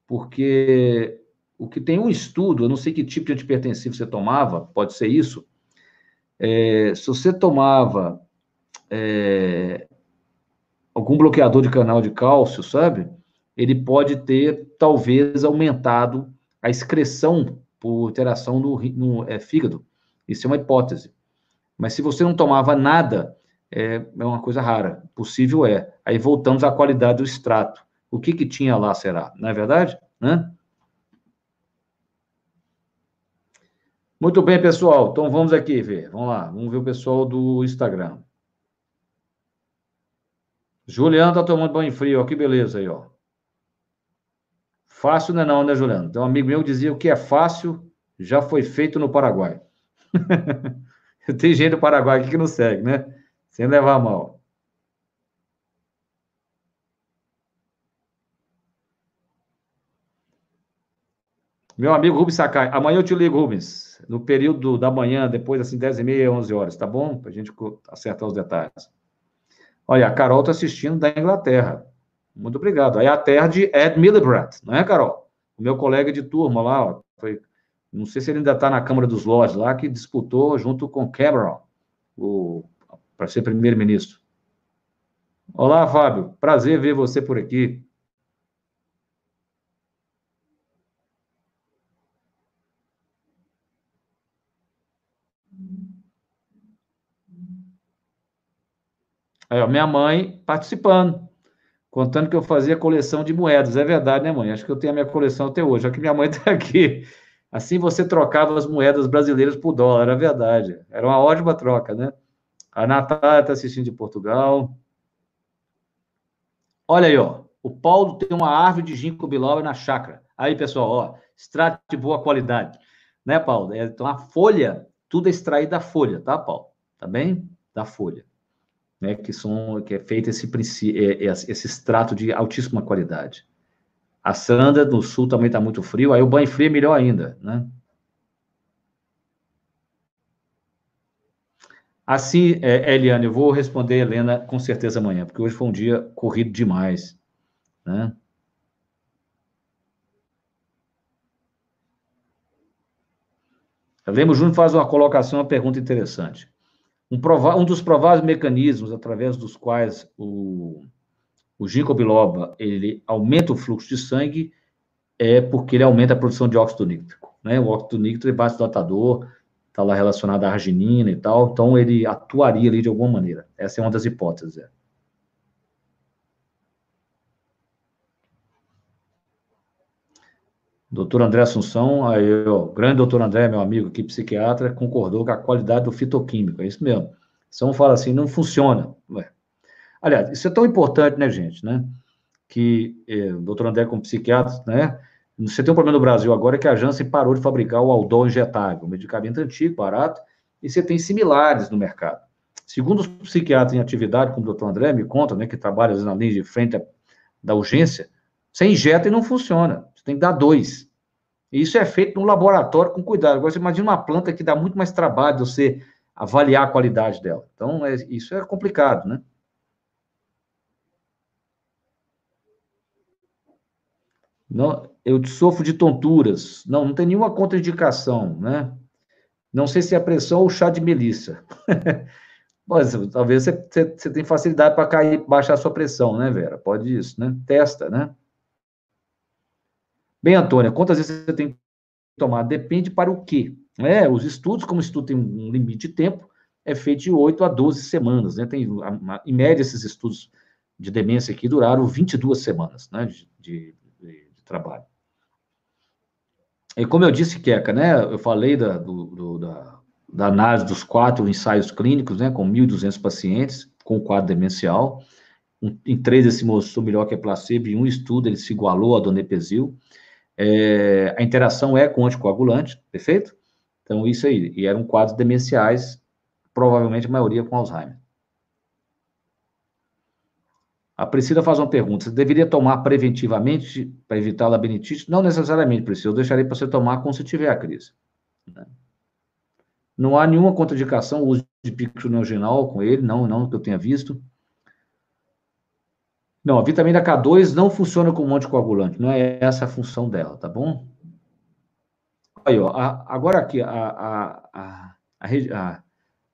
porque o que tem um estudo, eu não sei que tipo de antipertensivo você tomava, pode ser isso. É, se você tomava é, algum bloqueador de canal de cálcio, sabe? Ele pode ter, talvez, aumentado a excreção por alteração no, no é, fígado. Isso é uma hipótese. Mas se você não tomava nada, é, é uma coisa rara. Possível é. Aí voltamos à qualidade do extrato. O que, que tinha lá, será? Não é verdade? Né? Muito bem, pessoal. Então vamos aqui ver. Vamos lá. Vamos ver o pessoal do Instagram. Juliano tá tomando banho frio. Ó, que beleza aí, ó. Fácil não é não, né, Juliano? Então, um amigo meu dizia o que é fácil já foi feito no Paraguai. Tem gente do Paraguai aqui que não segue, né? Sem levar a mal. Meu amigo Rubens Sakai, amanhã eu te ligo, Rubens, no período da manhã, depois assim, 10 e meia, 11 horas, tá bom? Pra gente acertar os detalhes. Olha, a Carol está assistindo da Inglaterra. Muito obrigado. Aí a terra de Ed Milibrandt, não é, Carol? O meu colega de turma lá, ó, foi não sei se ele ainda está na Câmara dos Lords lá, que disputou junto com Cameron, para ser primeiro-ministro. Olá, Fábio. Prazer ver você por aqui. Aí, ó, minha mãe participando, contando que eu fazia coleção de moedas. É verdade, né, mãe? Acho que eu tenho a minha coleção até hoje, que minha mãe está aqui. Assim você trocava as moedas brasileiras por dólar, era verdade. Era uma ótima troca, né? A Natália está assistindo de Portugal. Olha aí, ó. O Paulo tem uma árvore de ginkgo biloba na chácara. Aí, pessoal, ó, extrato de boa qualidade. Né, Paulo? É, então, a folha, tudo é extraído da folha, tá, Paulo? Tá bem? Da folha né, que, são, que é feito esse, é, é, esse extrato de altíssima qualidade. A Sandra, no sul, também está muito frio, aí o banho frio é melhor ainda, né? Assim, é, Eliane, eu vou responder Helena com certeza amanhã, porque hoje foi um dia corrido demais, né? Lemos Júnior faz uma colocação, uma pergunta interessante. Um, prova, um dos prováveis mecanismos através dos quais o, o ginkgo biloba ele aumenta o fluxo de sangue é porque ele aumenta a produção de óxido nítrico. Né? O óxido nítrico é vasodilatador, está lá relacionado à arginina e tal, então ele atuaria ali de alguma maneira. Essa é uma das hipóteses. É. Doutor André Assunção, aí, ó, grande doutor André, meu amigo aqui, psiquiatra, concordou com a qualidade do fitoquímico, é isso mesmo. São fala assim, não funciona. Ué. Aliás, isso é tão importante, né, gente, né? Que eh, o doutor André, como psiquiatra, né? Você tem um problema no Brasil agora que a Janssen parou de fabricar o Aldol injetável, um medicamento antigo, barato, e você tem similares no mercado. Segundo os psiquiatras em atividade, como o doutor André me conta, né, que trabalha na linha de frente da urgência, você injeta e não funciona. Você tem que dar dois. E isso é feito no laboratório com cuidado. Agora, você imagina uma planta que dá muito mais trabalho de você avaliar a qualidade dela. Então, é, isso é complicado, né? Não, eu sofro de tonturas. Não, não tem nenhuma contraindicação, né? Não sei se é a pressão ou chá de melissa. Mas, talvez você, você, você tenha facilidade para cair, baixar a sua pressão, né, Vera? Pode isso, né? Testa, né? Bem, Antônia, quantas vezes você tem que tomar? Depende para o quê? É, os estudos, como o estudo tem um limite de tempo, é feito de 8 a 12 semanas, né? Tem, em média, esses estudos de demência aqui duraram 22 semanas, né, de, de trabalho. E como eu disse, Queca, né, eu falei da, do, do, da, da, análise dos quatro ensaios clínicos, né, com 1.200 pacientes com quadro demencial, um, em três ele se mostrou melhor que a placebo, em um estudo ele se igualou a donepezil, é, a interação é com anticoagulante, perfeito? Então, isso aí. E eram quadros demenciais, provavelmente a maioria com Alzheimer. A Priscila faz uma pergunta: você deveria tomar preventivamente para evitar labirintite? Não necessariamente, Priscila. Eu deixaria para você tomar quando você tiver a crise. Né? Não há nenhuma contraindicação o uso de picroneogenol com ele, não, não que eu tenha visto. Não, a vitamina K2 não funciona como anticoagulante, não é essa a função dela, tá bom? Aí, ó, a, agora aqui, a, a, a, a,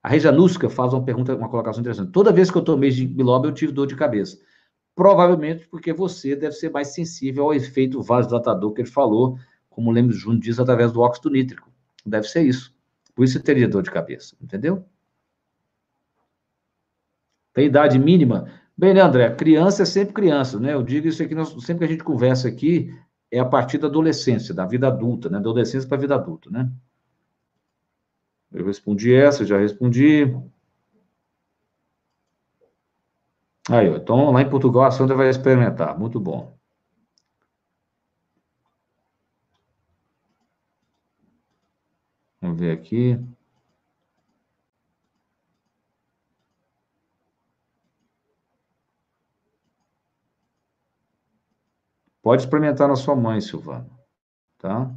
a faz uma pergunta, uma colocação interessante. Toda vez que eu tomei de biloba, eu tive dor de cabeça. Provavelmente porque você deve ser mais sensível ao efeito vasodilatador que ele falou, como o Lemos Júnior diz, através do óxido nítrico. Deve ser isso. Por isso você teria dor de cabeça, entendeu? Tem idade mínima? Bem, né, André? Criança é sempre criança, né? Eu digo isso aqui, nós, sempre que a gente conversa aqui, é a partir da adolescência, da vida adulta, né? Da adolescência para a vida adulta, né? Eu respondi essa, já respondi. Aí, então, lá em Portugal, a Sandra vai experimentar. Muito bom. Vamos ver aqui. Pode experimentar na sua mãe, Silvana, tá?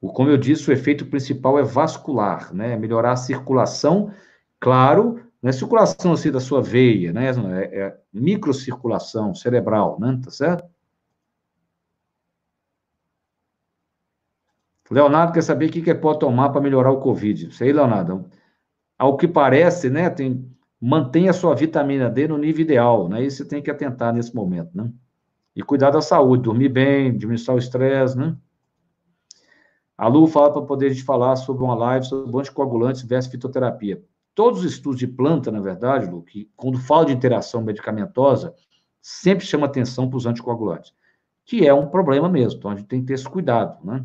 como eu disse, o efeito principal é vascular, né? Melhorar a circulação, claro, não é circulação assim da sua veia, né? É, é microcirculação cerebral, né? Tá certo? Leonardo quer saber o que, que pode tomar para melhorar o Covid. Aí, Leonardo. Ao que parece, né? Tem, mantenha a sua vitamina D no nível ideal, né? Isso você tem que atentar nesse momento, né? E cuidar da saúde, dormir bem, diminuir o estresse, né? A Lu fala para poder a gente falar sobre uma live sobre anticoagulantes versus fitoterapia. Todos os estudos de planta, na verdade, Lu, que quando fala de interação medicamentosa, sempre chama atenção para os anticoagulantes, que é um problema mesmo. Então, a gente tem que ter esse cuidado, né?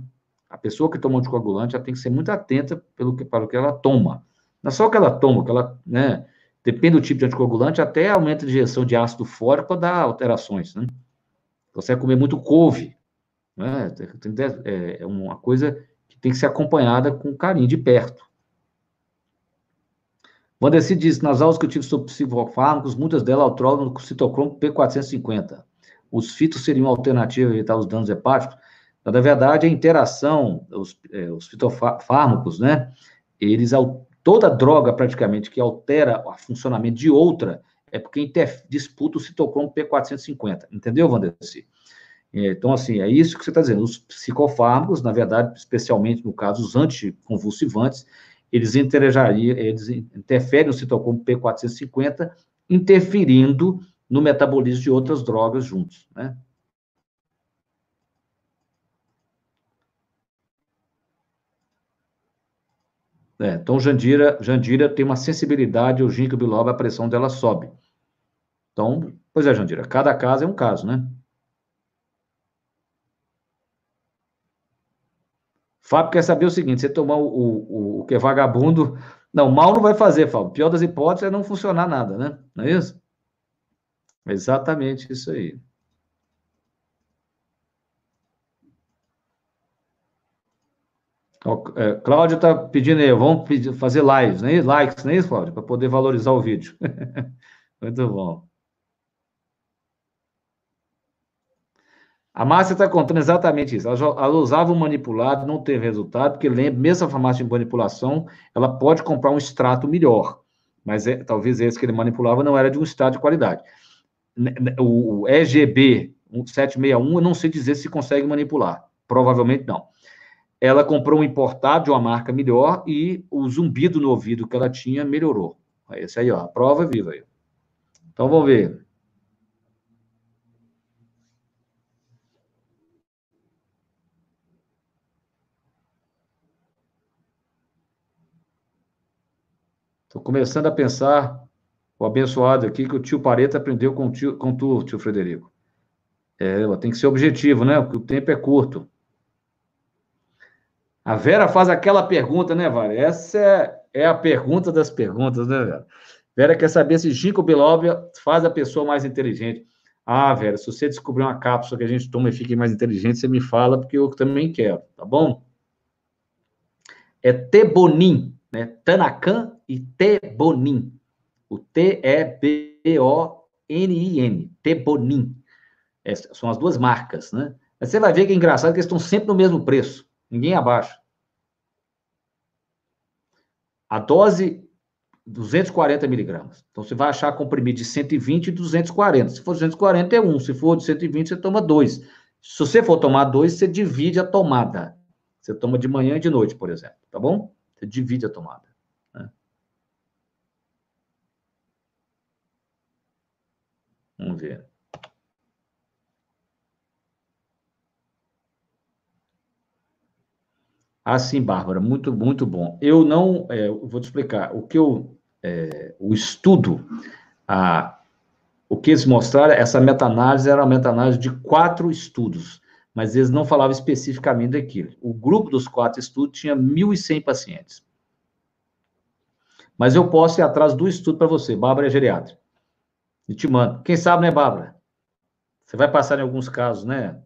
A pessoa que toma anticoagulante, já tem que ser muito atenta pelo que, para o que ela toma. Não é só o que ela toma, que ela, né? Depende do tipo de anticoagulante, até aumenta a injeção de ácido fórico para dar alterações, né? Você vai comer muito couve, né? É, é uma coisa que tem que ser acompanhada com carinho de perto. Vandeci diz, nas aulas que eu tive sobre psicofármacos, muitas delas autoram no citocromo P450. Os fitos seriam alternativa a evitar os danos hepáticos? Na verdade, a interação, os, é, os fitofármacos, né, eles, toda droga praticamente que altera o funcionamento de outra, é porque disputa o citocromo P450. Entendeu, Vandeci? É, então, assim, é isso que você está dizendo. Os psicofármacos, na verdade, especialmente no caso os anticonvulsivantes, eles, eles interferem no citocromo P450, interferindo no metabolismo de outras drogas juntos, né? É, então, Jandira, Jandira tem uma sensibilidade ao ginkgo biloba, a pressão dela sobe. Então, pois é, Jandira, cada caso é um caso, né? Fábio quer saber o seguinte: você tomar o, o, o que é vagabundo. Não, mal não vai fazer, Fábio. Pior das hipóteses é não funcionar nada, né? Não é isso? Exatamente isso aí. É, Cláudio está pedindo aí, vamos pedir, fazer lives, né? likes, não é isso, Cláudio? Para poder valorizar o vídeo. Muito bom. A Márcia está contando exatamente isso. Ela, ela, usava o manipulado, não teve resultado, porque lembra, mesmo a farmácia de manipulação, ela pode comprar um extrato melhor, mas é, talvez esse que ele manipulava não era de um extrato de qualidade. O EGB 761, eu não sei dizer se consegue manipular. Provavelmente não ela comprou um importado de uma marca melhor e o zumbido no ouvido que ela tinha melhorou. Esse aí, ó, a prova é viva aí. Então vamos ver. Estou começando a pensar, o abençoado aqui, que o tio Pareta aprendeu com, tio, com tu, tio Frederico. É, tem que ser objetivo, né? Porque o tempo é curto. A Vera faz aquela pergunta, né, Vera? Essa é, é, a pergunta das perguntas, né, Vera? Vera quer saber se ginkgo biloba faz a pessoa mais inteligente. Ah, Vera, se você descobrir uma cápsula que a gente toma e fique mais inteligente, você me fala, porque eu também quero, tá bom? É Tebonin, né? Tanacan Tebonin. O é Tebonin. Essas são as duas marcas, né? Mas você vai ver que é engraçado que eles estão sempre no mesmo preço. Ninguém abaixa. A dose, 240 miligramas. Então, você vai achar comprimido de 120 e 240. Se for 240, é um. Se for de 120, você toma dois. Se você for tomar dois, você divide a tomada. Você toma de manhã e de noite, por exemplo. Tá bom? Você divide a tomada. Né? Vamos ver. Ah, sim, Bárbara, muito, muito bom. Eu não, é, vou te explicar, o que eu, é, o estudo, a, o que eles mostraram, essa meta-análise era uma meta-análise de quatro estudos, mas eles não falavam especificamente daquilo. O grupo dos quatro estudos tinha 1.100 pacientes. Mas eu posso ir atrás do estudo para você, Bárbara é geriatra. E te mando. Quem sabe, né, Bárbara? Você vai passar em alguns casos, né?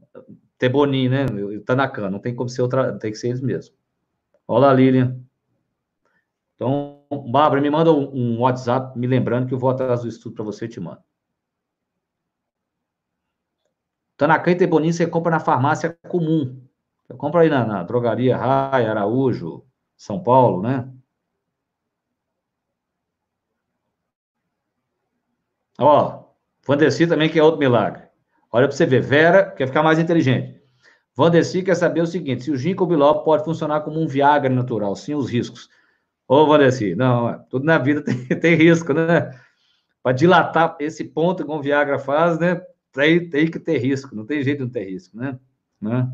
Teboni, né? Tanacan, não tem como ser outra, tem que ser eles mesmos. Olá, Lilian. Então, Bárbara, me manda um WhatsApp me lembrando que eu vou atrás do estudo para você e te mando. Tanacan e Teboni você compra na farmácia comum. Compra aí na, na drogaria Raia, Araújo, São Paulo, né? Ó, Vandeci também quer outro milagre. Olha para você ver. Vera quer ficar mais inteligente. Vandeci quer saber o seguinte: se o ginkgo biloba pode funcionar como um Viagra natural, sim os riscos. Ô, Vandeci, não, tudo na vida tem, tem risco, né? Para dilatar esse ponto que o Viagra faz, né? Tem, tem que ter risco, não tem jeito de não ter risco, né? né?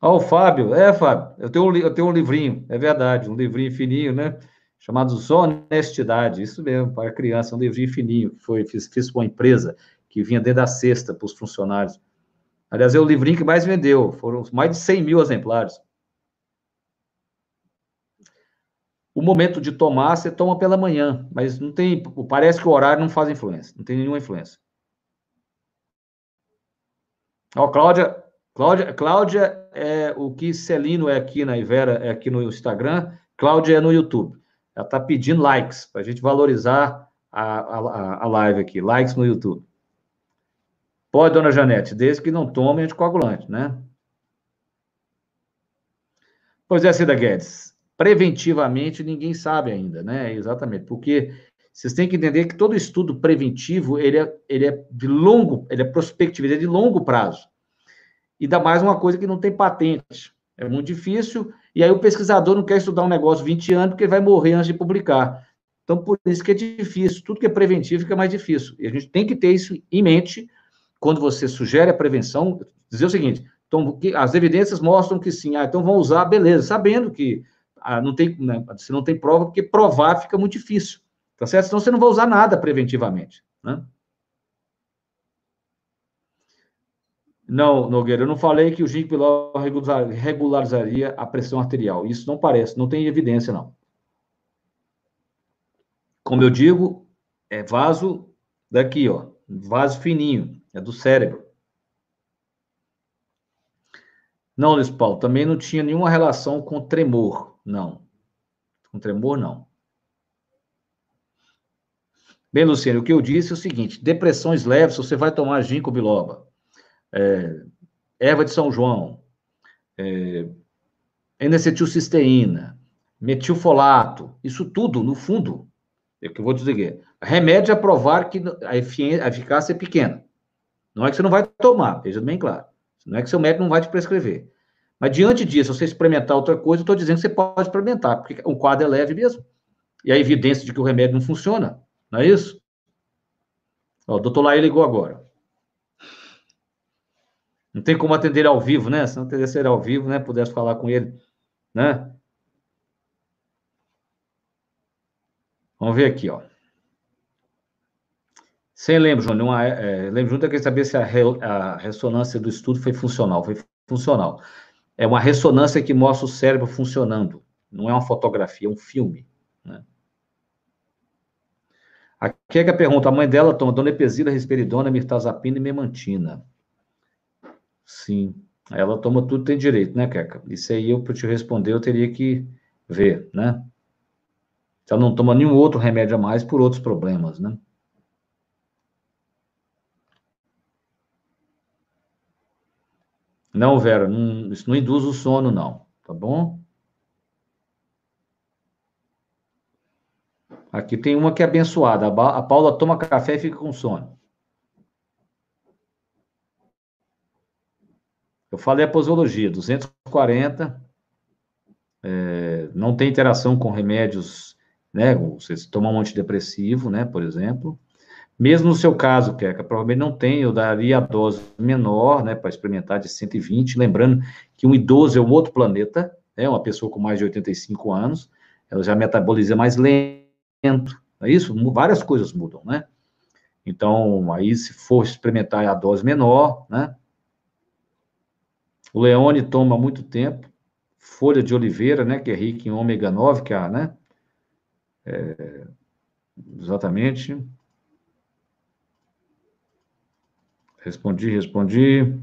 Ó, o Fábio, é, Fábio, eu tenho, um, eu tenho um livrinho, é verdade, um livrinho fininho, né? Chamado Honestidade, isso mesmo, para criança, um livrinho fininho, foi, fiz, fiz uma empresa que vinha dentro da cesta para os funcionários. Aliás, é o livrinho que mais vendeu, foram mais de 100 mil exemplares. O momento de tomar, você toma pela manhã, mas não tem, parece que o horário não faz influência, não tem nenhuma influência. Ó, Cláudia, Cláudia, Cláudia é o que Celino é aqui na Ivera, é aqui no Instagram, Cláudia é no YouTube ela está pedindo likes, para a gente valorizar a, a, a live aqui, likes no YouTube. Pode, dona Janete, desde que não tome anticoagulante, né? Pois é, Cida Guedes, preventivamente ninguém sabe ainda, né? Exatamente, porque vocês têm que entender que todo estudo preventivo, ele é, ele é de longo, ele é prospectivo, ele é de longo prazo. E dá mais uma coisa que não tem patente. É muito difícil e aí o pesquisador não quer estudar um negócio 20 anos porque ele vai morrer antes de publicar. Então, por isso que é difícil. Tudo que é preventivo fica mais difícil. E a gente tem que ter isso em mente quando você sugere a prevenção. Dizer o seguinte: então, as evidências mostram que sim. Ah, então vão usar, beleza, sabendo que ah, não tem, né, se não tem prova, porque provar fica muito difícil. Tá certo? Então você não vai usar nada preventivamente. Né? Não, Nogueira, eu não falei que o ginkgo biloba regularizaria a pressão arterial. Isso não parece, não tem evidência, não. Como eu digo, é vaso daqui, ó, vaso fininho, é do cérebro. Não, Luiz Paulo, também não tinha nenhuma relação com tremor, não. Com tremor, não. Bem, Luciano, o que eu disse é o seguinte: depressões leves, você vai tomar ginkgo biloba é, erva de São João, é, N-acetilcisteína, metilfolato, isso tudo, no fundo, é que eu vou dizer, remédio a provar que a eficácia é pequena. Não é que você não vai tomar, veja bem claro. Não é que seu médico não vai te prescrever. Mas diante disso, se você experimentar outra coisa, eu estou dizendo que você pode experimentar, porque o quadro é leve mesmo. E a evidência de que o remédio não funciona, não é isso? Ó, o doutor Laí ligou agora. Não tem como atender ao vivo, né? Se não atendesse ele ao vivo, né? Pudesse falar com ele, né? Vamos ver aqui, ó. Sem lembro, Júnior. Uma, é, lembro, Júnior quer saber se a, re, a ressonância do estudo foi funcional. Foi funcional. É uma ressonância que mostra o cérebro funcionando. Não é uma fotografia, é um filme. Né? É que a pergunta: a mãe dela toma dona Epesila, risperidona, mirtazapina e memantina. Sim. Ela toma tudo tem direito, né, Keca? Isso aí, eu, para te responder, eu teria que ver, né? Ela não toma nenhum outro remédio a mais por outros problemas, né? Não, Vera, não, isso não induz o sono, não, tá bom? Aqui tem uma que é abençoada. A Paula toma café e fica com sono. Eu falei a posologia, 240, é, não tem interação com remédios, né? Você toma um antidepressivo, né, por exemplo. Mesmo no seu caso, Keca, provavelmente não tem, eu daria a dose menor, né, para experimentar de 120, lembrando que um idoso é um outro planeta, né, uma pessoa com mais de 85 anos, ela já metaboliza mais lento, é isso? Várias coisas mudam, né? Então, aí se for experimentar a dose menor, né, o Leone toma muito tempo. Folha de oliveira, né, que é rica em ômega 9, que é, né? É, exatamente. Respondi, respondi.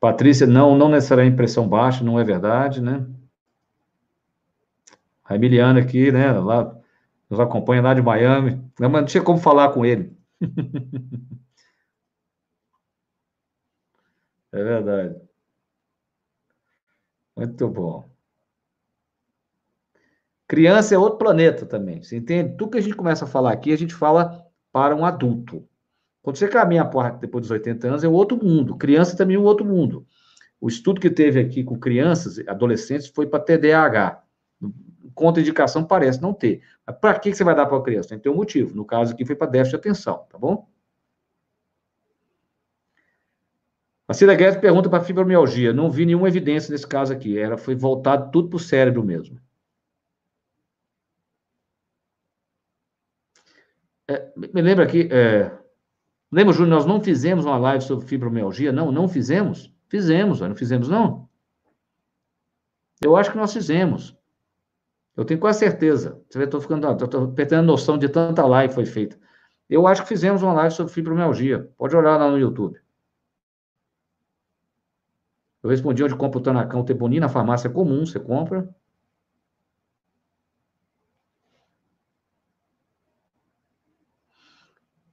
Patrícia, não, não necessariamente pressão baixa, não é verdade, né? A Emiliana aqui, né, lá, nos acompanha lá de Miami. Não, tinha como falar com ele. É verdade. Muito bom. Criança é outro planeta também. Você entende? Tudo que a gente começa a falar aqui, a gente fala para um adulto. Quando você caminha a porta depois dos 80 anos, é outro mundo. Criança também é um outro mundo. O estudo que teve aqui com crianças, adolescentes, foi para TDAH. Contraindicação parece não ter. Para que você vai dar para a criança? Tem que ter um motivo. No caso aqui, foi para déficit de atenção, tá bom? A Cida Guedes pergunta para fibromialgia. Não vi nenhuma evidência nesse caso aqui. Era, foi voltado tudo para o cérebro mesmo. É, me lembra aqui, é, lembra, Júnior, nós não fizemos uma live sobre fibromialgia? Não, não fizemos? Fizemos, não fizemos, não? Eu acho que nós fizemos. Eu tenho quase certeza. Você estou ficando, estou perdendo noção de tanta live foi feita. Eu acho que fizemos uma live sobre fibromialgia. Pode olhar lá no YouTube. Eu respondi onde compra o Tanacão Teboni, na farmácia comum, você compra.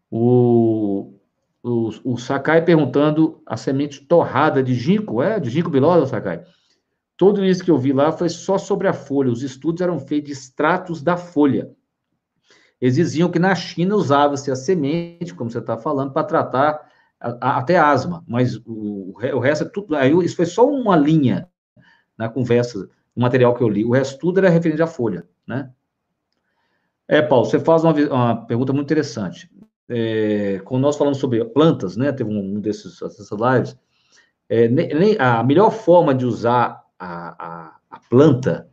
O, o, o Sakai perguntando a semente torrada de ginkgo, é? De ginkgo bilosa, Sakai? Tudo isso que eu vi lá foi só sobre a folha. Os estudos eram feitos de extratos da folha. Eles diziam que na China usava-se a semente, como você está falando, para tratar até asma, mas o, o resto é tudo. Aí, isso foi só uma linha na conversa, no material que eu li. O resto tudo era referente à folha, né? É, Paulo, você faz uma, uma pergunta muito interessante. É, quando nós falamos sobre plantas, né? Teve um desses dessas lives. É, nem, a melhor forma de usar a, a, a planta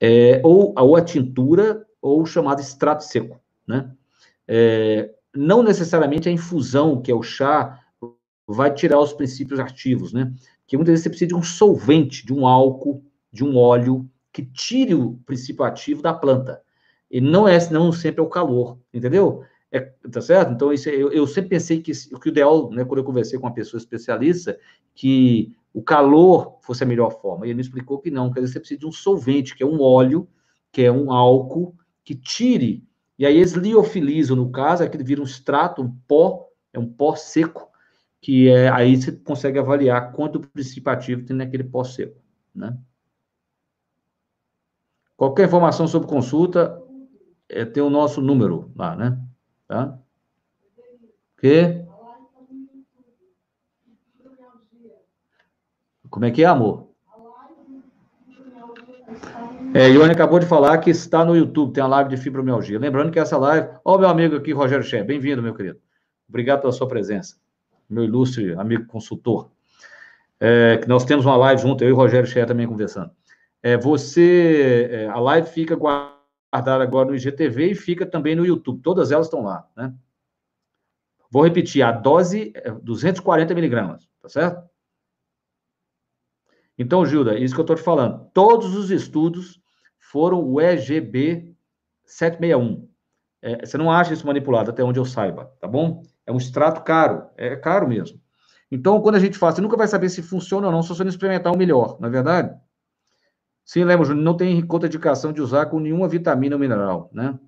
é, ou, ou a tintura ou o chamado extrato seco, né? É, não necessariamente a infusão, que é o chá, vai tirar os princípios ativos, né? Porque muitas vezes você precisa de um solvente, de um álcool, de um óleo, que tire o princípio ativo da planta. E não é, não sempre é o calor, entendeu? É, tá certo? Então, isso, eu, eu sempre pensei que, que o ideal, né, quando eu conversei com uma pessoa especialista, que o calor fosse a melhor forma. E ele me explicou que não, quer dizer, você precisa de um solvente, que é um óleo, que é um álcool, que tire, e aí eles liofilizam, no caso, aquele vira um extrato, um pó, é um pó seco, que é, aí você consegue avaliar quanto princípio ativo tem naquele pó seco, né? Qualquer informação sobre consulta, é, tem o nosso número lá, né? Tá? O quê? Como é que é, amor? É, Ione acabou de falar que está no YouTube, tem a live de fibromialgia. Lembrando que essa live. Ó, meu amigo aqui, Rogério Ché, bem-vindo, meu querido. Obrigado pela sua presença, meu ilustre amigo consultor. É, que nós temos uma live junto, eu e o Rogério Ché também conversando. É, você. É, a live fica guardada agora no IGTV e fica também no YouTube. Todas elas estão lá, né? Vou repetir, a dose é 240 miligramas, tá certo? Então, Gilda, isso que eu estou te falando. Todos os estudos foram o EGB 761. É, você não acha isso manipulado, até onde eu saiba, tá bom? É um extrato caro, é caro mesmo. Então, quando a gente faz, você nunca vai saber se funciona ou não se você não experimentar o melhor, não é verdade? Sim, lembra, Júnior, não tem contraindicação de usar com nenhuma vitamina ou mineral, né?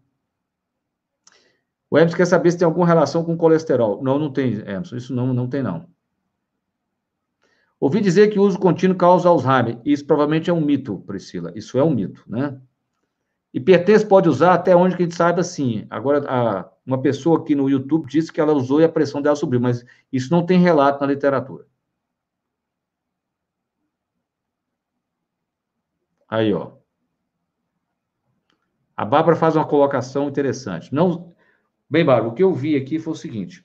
O Emerson quer saber se tem alguma relação com colesterol. Não, não tem, Emerson, isso não, não tem, não. Ouvi dizer que o uso contínuo causa Alzheimer. Isso provavelmente é um mito, Priscila. Isso é um mito, né? Hipertenso pode usar até onde que a gente saiba, sim. Agora, a, uma pessoa aqui no YouTube disse que ela usou e a pressão dela subiu, mas isso não tem relato na literatura. Aí, ó. A Bárbara faz uma colocação interessante. Não, bem, Bárbara, o que eu vi aqui foi o seguinte: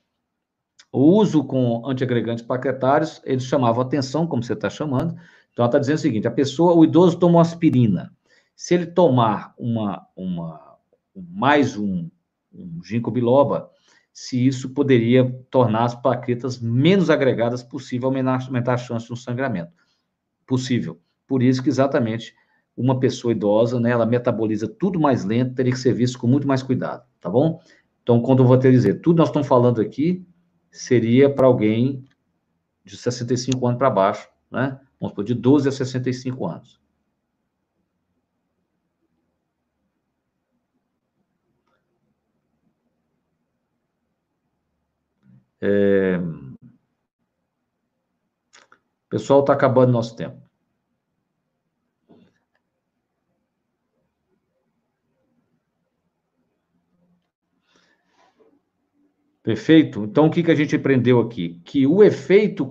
o uso com antiagregantes paquetários, eles chamavam atenção, como você está chamando. Então, ela está dizendo o seguinte: a pessoa, o idoso tomou aspirina. Se ele tomar uma, uma mais um, um ginkgo biloba, se isso poderia tornar as plaquetas menos agregadas possível, aumentar, aumentar a chance de um sangramento. Possível. Por isso que exatamente uma pessoa idosa, né, ela metaboliza tudo mais lento, teria que ser visto com muito mais cuidado, tá bom? Então, quando eu vou te dizer, tudo nós estamos falando aqui seria para alguém de 65 anos para baixo, né? Vamos supor, de 12 a 65 anos. É... Pessoal, está acabando nosso tempo. Perfeito? Então, o que, que a gente aprendeu aqui? Que o efeito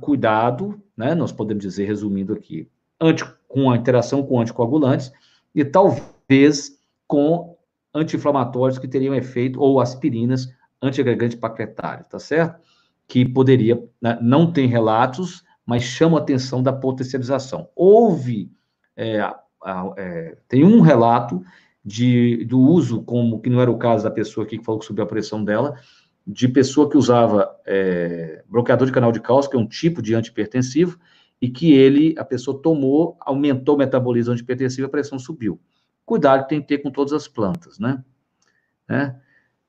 cuidado, né, nós podemos dizer, resumindo aqui, anti, com a interação com anticoagulantes e talvez com anti-inflamatórios que teriam efeito, ou aspirinas antiagregante paquetário, tá certo? Que poderia, né, não tem relatos, mas chama a atenção da potencialização. Houve, é, é, tem um relato de, do uso, como que não era o caso da pessoa aqui que falou que subiu a pressão dela, de pessoa que usava é, bloqueador de canal de cálcio, que é um tipo de antipertensivo, e que ele, a pessoa tomou, aumentou o metabolismo antipertensivo, a pressão subiu. Cuidado que tem que ter com todas as plantas, né? né?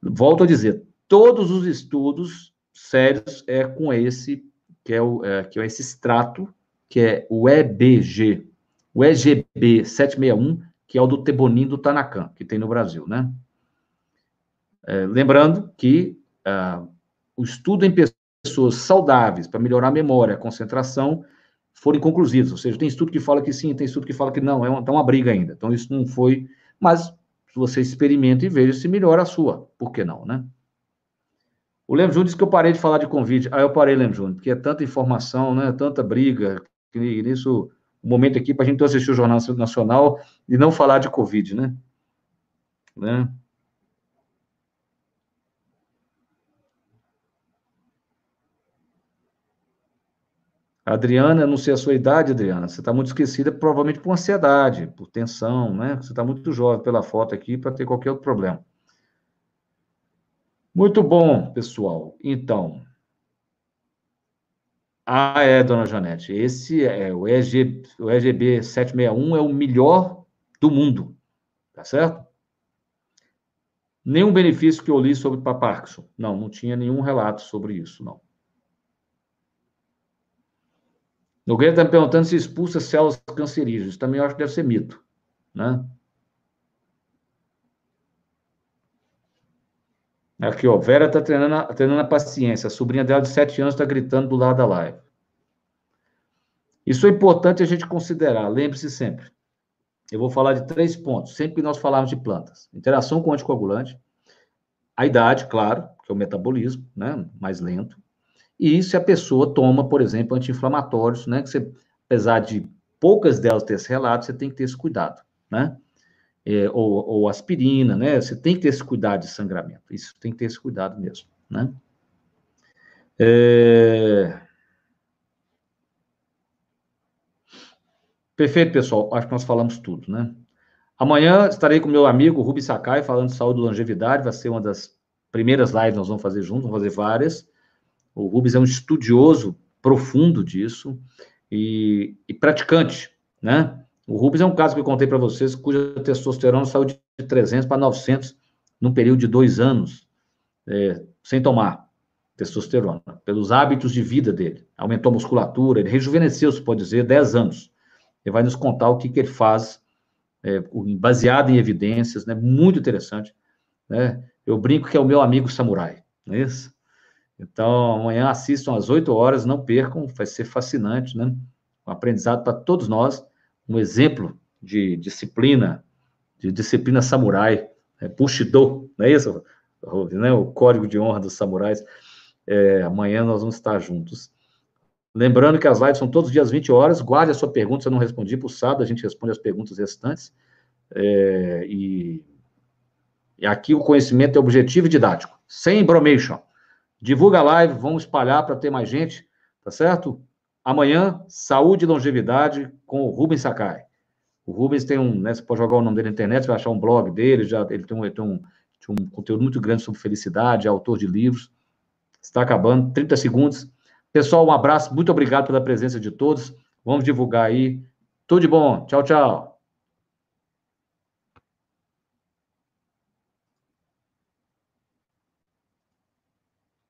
Volto a dizer, todos os estudos sérios é com esse, que é, o, é, que é esse extrato, que é o EBG, o EGB 761, que é o do Tebonim do Tanacan, que tem no Brasil, né? É, lembrando que o estudo em pessoas saudáveis para melhorar a memória, a concentração, foram inconclusivos. Ou seja, tem estudo que fala que sim, tem estudo que fala que não, é uma, tá uma briga ainda. Então, isso não foi. Mas você experimenta e veja se melhora a sua. Por que não, né? O Lembro Júnior disse que eu parei de falar de convite. Ah, eu parei, Lembro Júnior, porque é tanta informação, né? Tanta briga, que nisso, um momento aqui para a gente assistir o Jornal Nacional e não falar de Covid, né? né? Adriana, não sei a sua idade, Adriana, você está muito esquecida, provavelmente por ansiedade, por tensão, né? Você está muito jovem pela foto aqui para ter qualquer outro problema. Muito bom, pessoal. Então. Ah, é, dona Janete. Esse é o, EG, o EGB 761 é o melhor do mundo. Tá certo? Nenhum benefício que eu li sobre Paparkinson. Não, não tinha nenhum relato sobre isso, não. Nogueira está me perguntando se expulsa células cancerígenas. Também acho que deve ser mito, né? Aqui, ó, Vera está treinando, treinando a paciência. A sobrinha dela de 7 anos está gritando do lado da live. Isso é importante a gente considerar. Lembre-se sempre. Eu vou falar de três pontos, sempre que nós falarmos de plantas. Interação com anticoagulante, a idade, claro, que é o metabolismo, né, mais lento, e se a pessoa toma, por exemplo, anti-inflamatórios, né? Que você, apesar de poucas delas ter esse relato, você tem que ter esse cuidado, né? É, ou, ou, aspirina, né? Você tem que ter esse cuidado de sangramento. Isso tem que ter esse cuidado mesmo, né? É... Perfeito, pessoal. Acho que nós falamos tudo, né? Amanhã estarei com meu amigo Rubi Sakai falando de saúde e longevidade. Vai ser uma das primeiras lives que nós vamos fazer juntos, vamos fazer várias. O Rubens é um estudioso profundo disso e, e praticante, né? O Rubens é um caso que eu contei para vocês, cuja testosterona saiu de 300 para 900 num período de dois anos, é, sem tomar testosterona, pelos hábitos de vida dele. Aumentou a musculatura, ele rejuvenesceu, se pode dizer, 10 anos. Ele vai nos contar o que, que ele faz, é, baseado em evidências, né? Muito interessante. Né? Eu brinco que é o meu amigo samurai, não é isso? Então, amanhã assistam às 8 horas, não percam, vai ser fascinante, né? Um aprendizado para todos nós, um exemplo de disciplina, de disciplina samurai, é, Bushido, não é isso? Né? O código de honra dos samurais. É, amanhã nós vamos estar juntos. Lembrando que as lives são todos os dias 20 horas. Guarde a sua pergunta, se eu não respondi para o sábado, a gente responde as perguntas restantes. É, e, e aqui o conhecimento é objetivo e didático, sem embromation. Divulga a live, vamos espalhar para ter mais gente, tá certo? Amanhã, saúde e longevidade com o Rubens Sakai. O Rubens tem um, né, você pode jogar o nome dele na internet, você vai achar um blog dele, já, ele tem um, ele tem um, um conteúdo muito grande sobre felicidade, é autor de livros. Está acabando, 30 segundos. Pessoal, um abraço, muito obrigado pela presença de todos. Vamos divulgar aí. Tudo de bom. Tchau, tchau.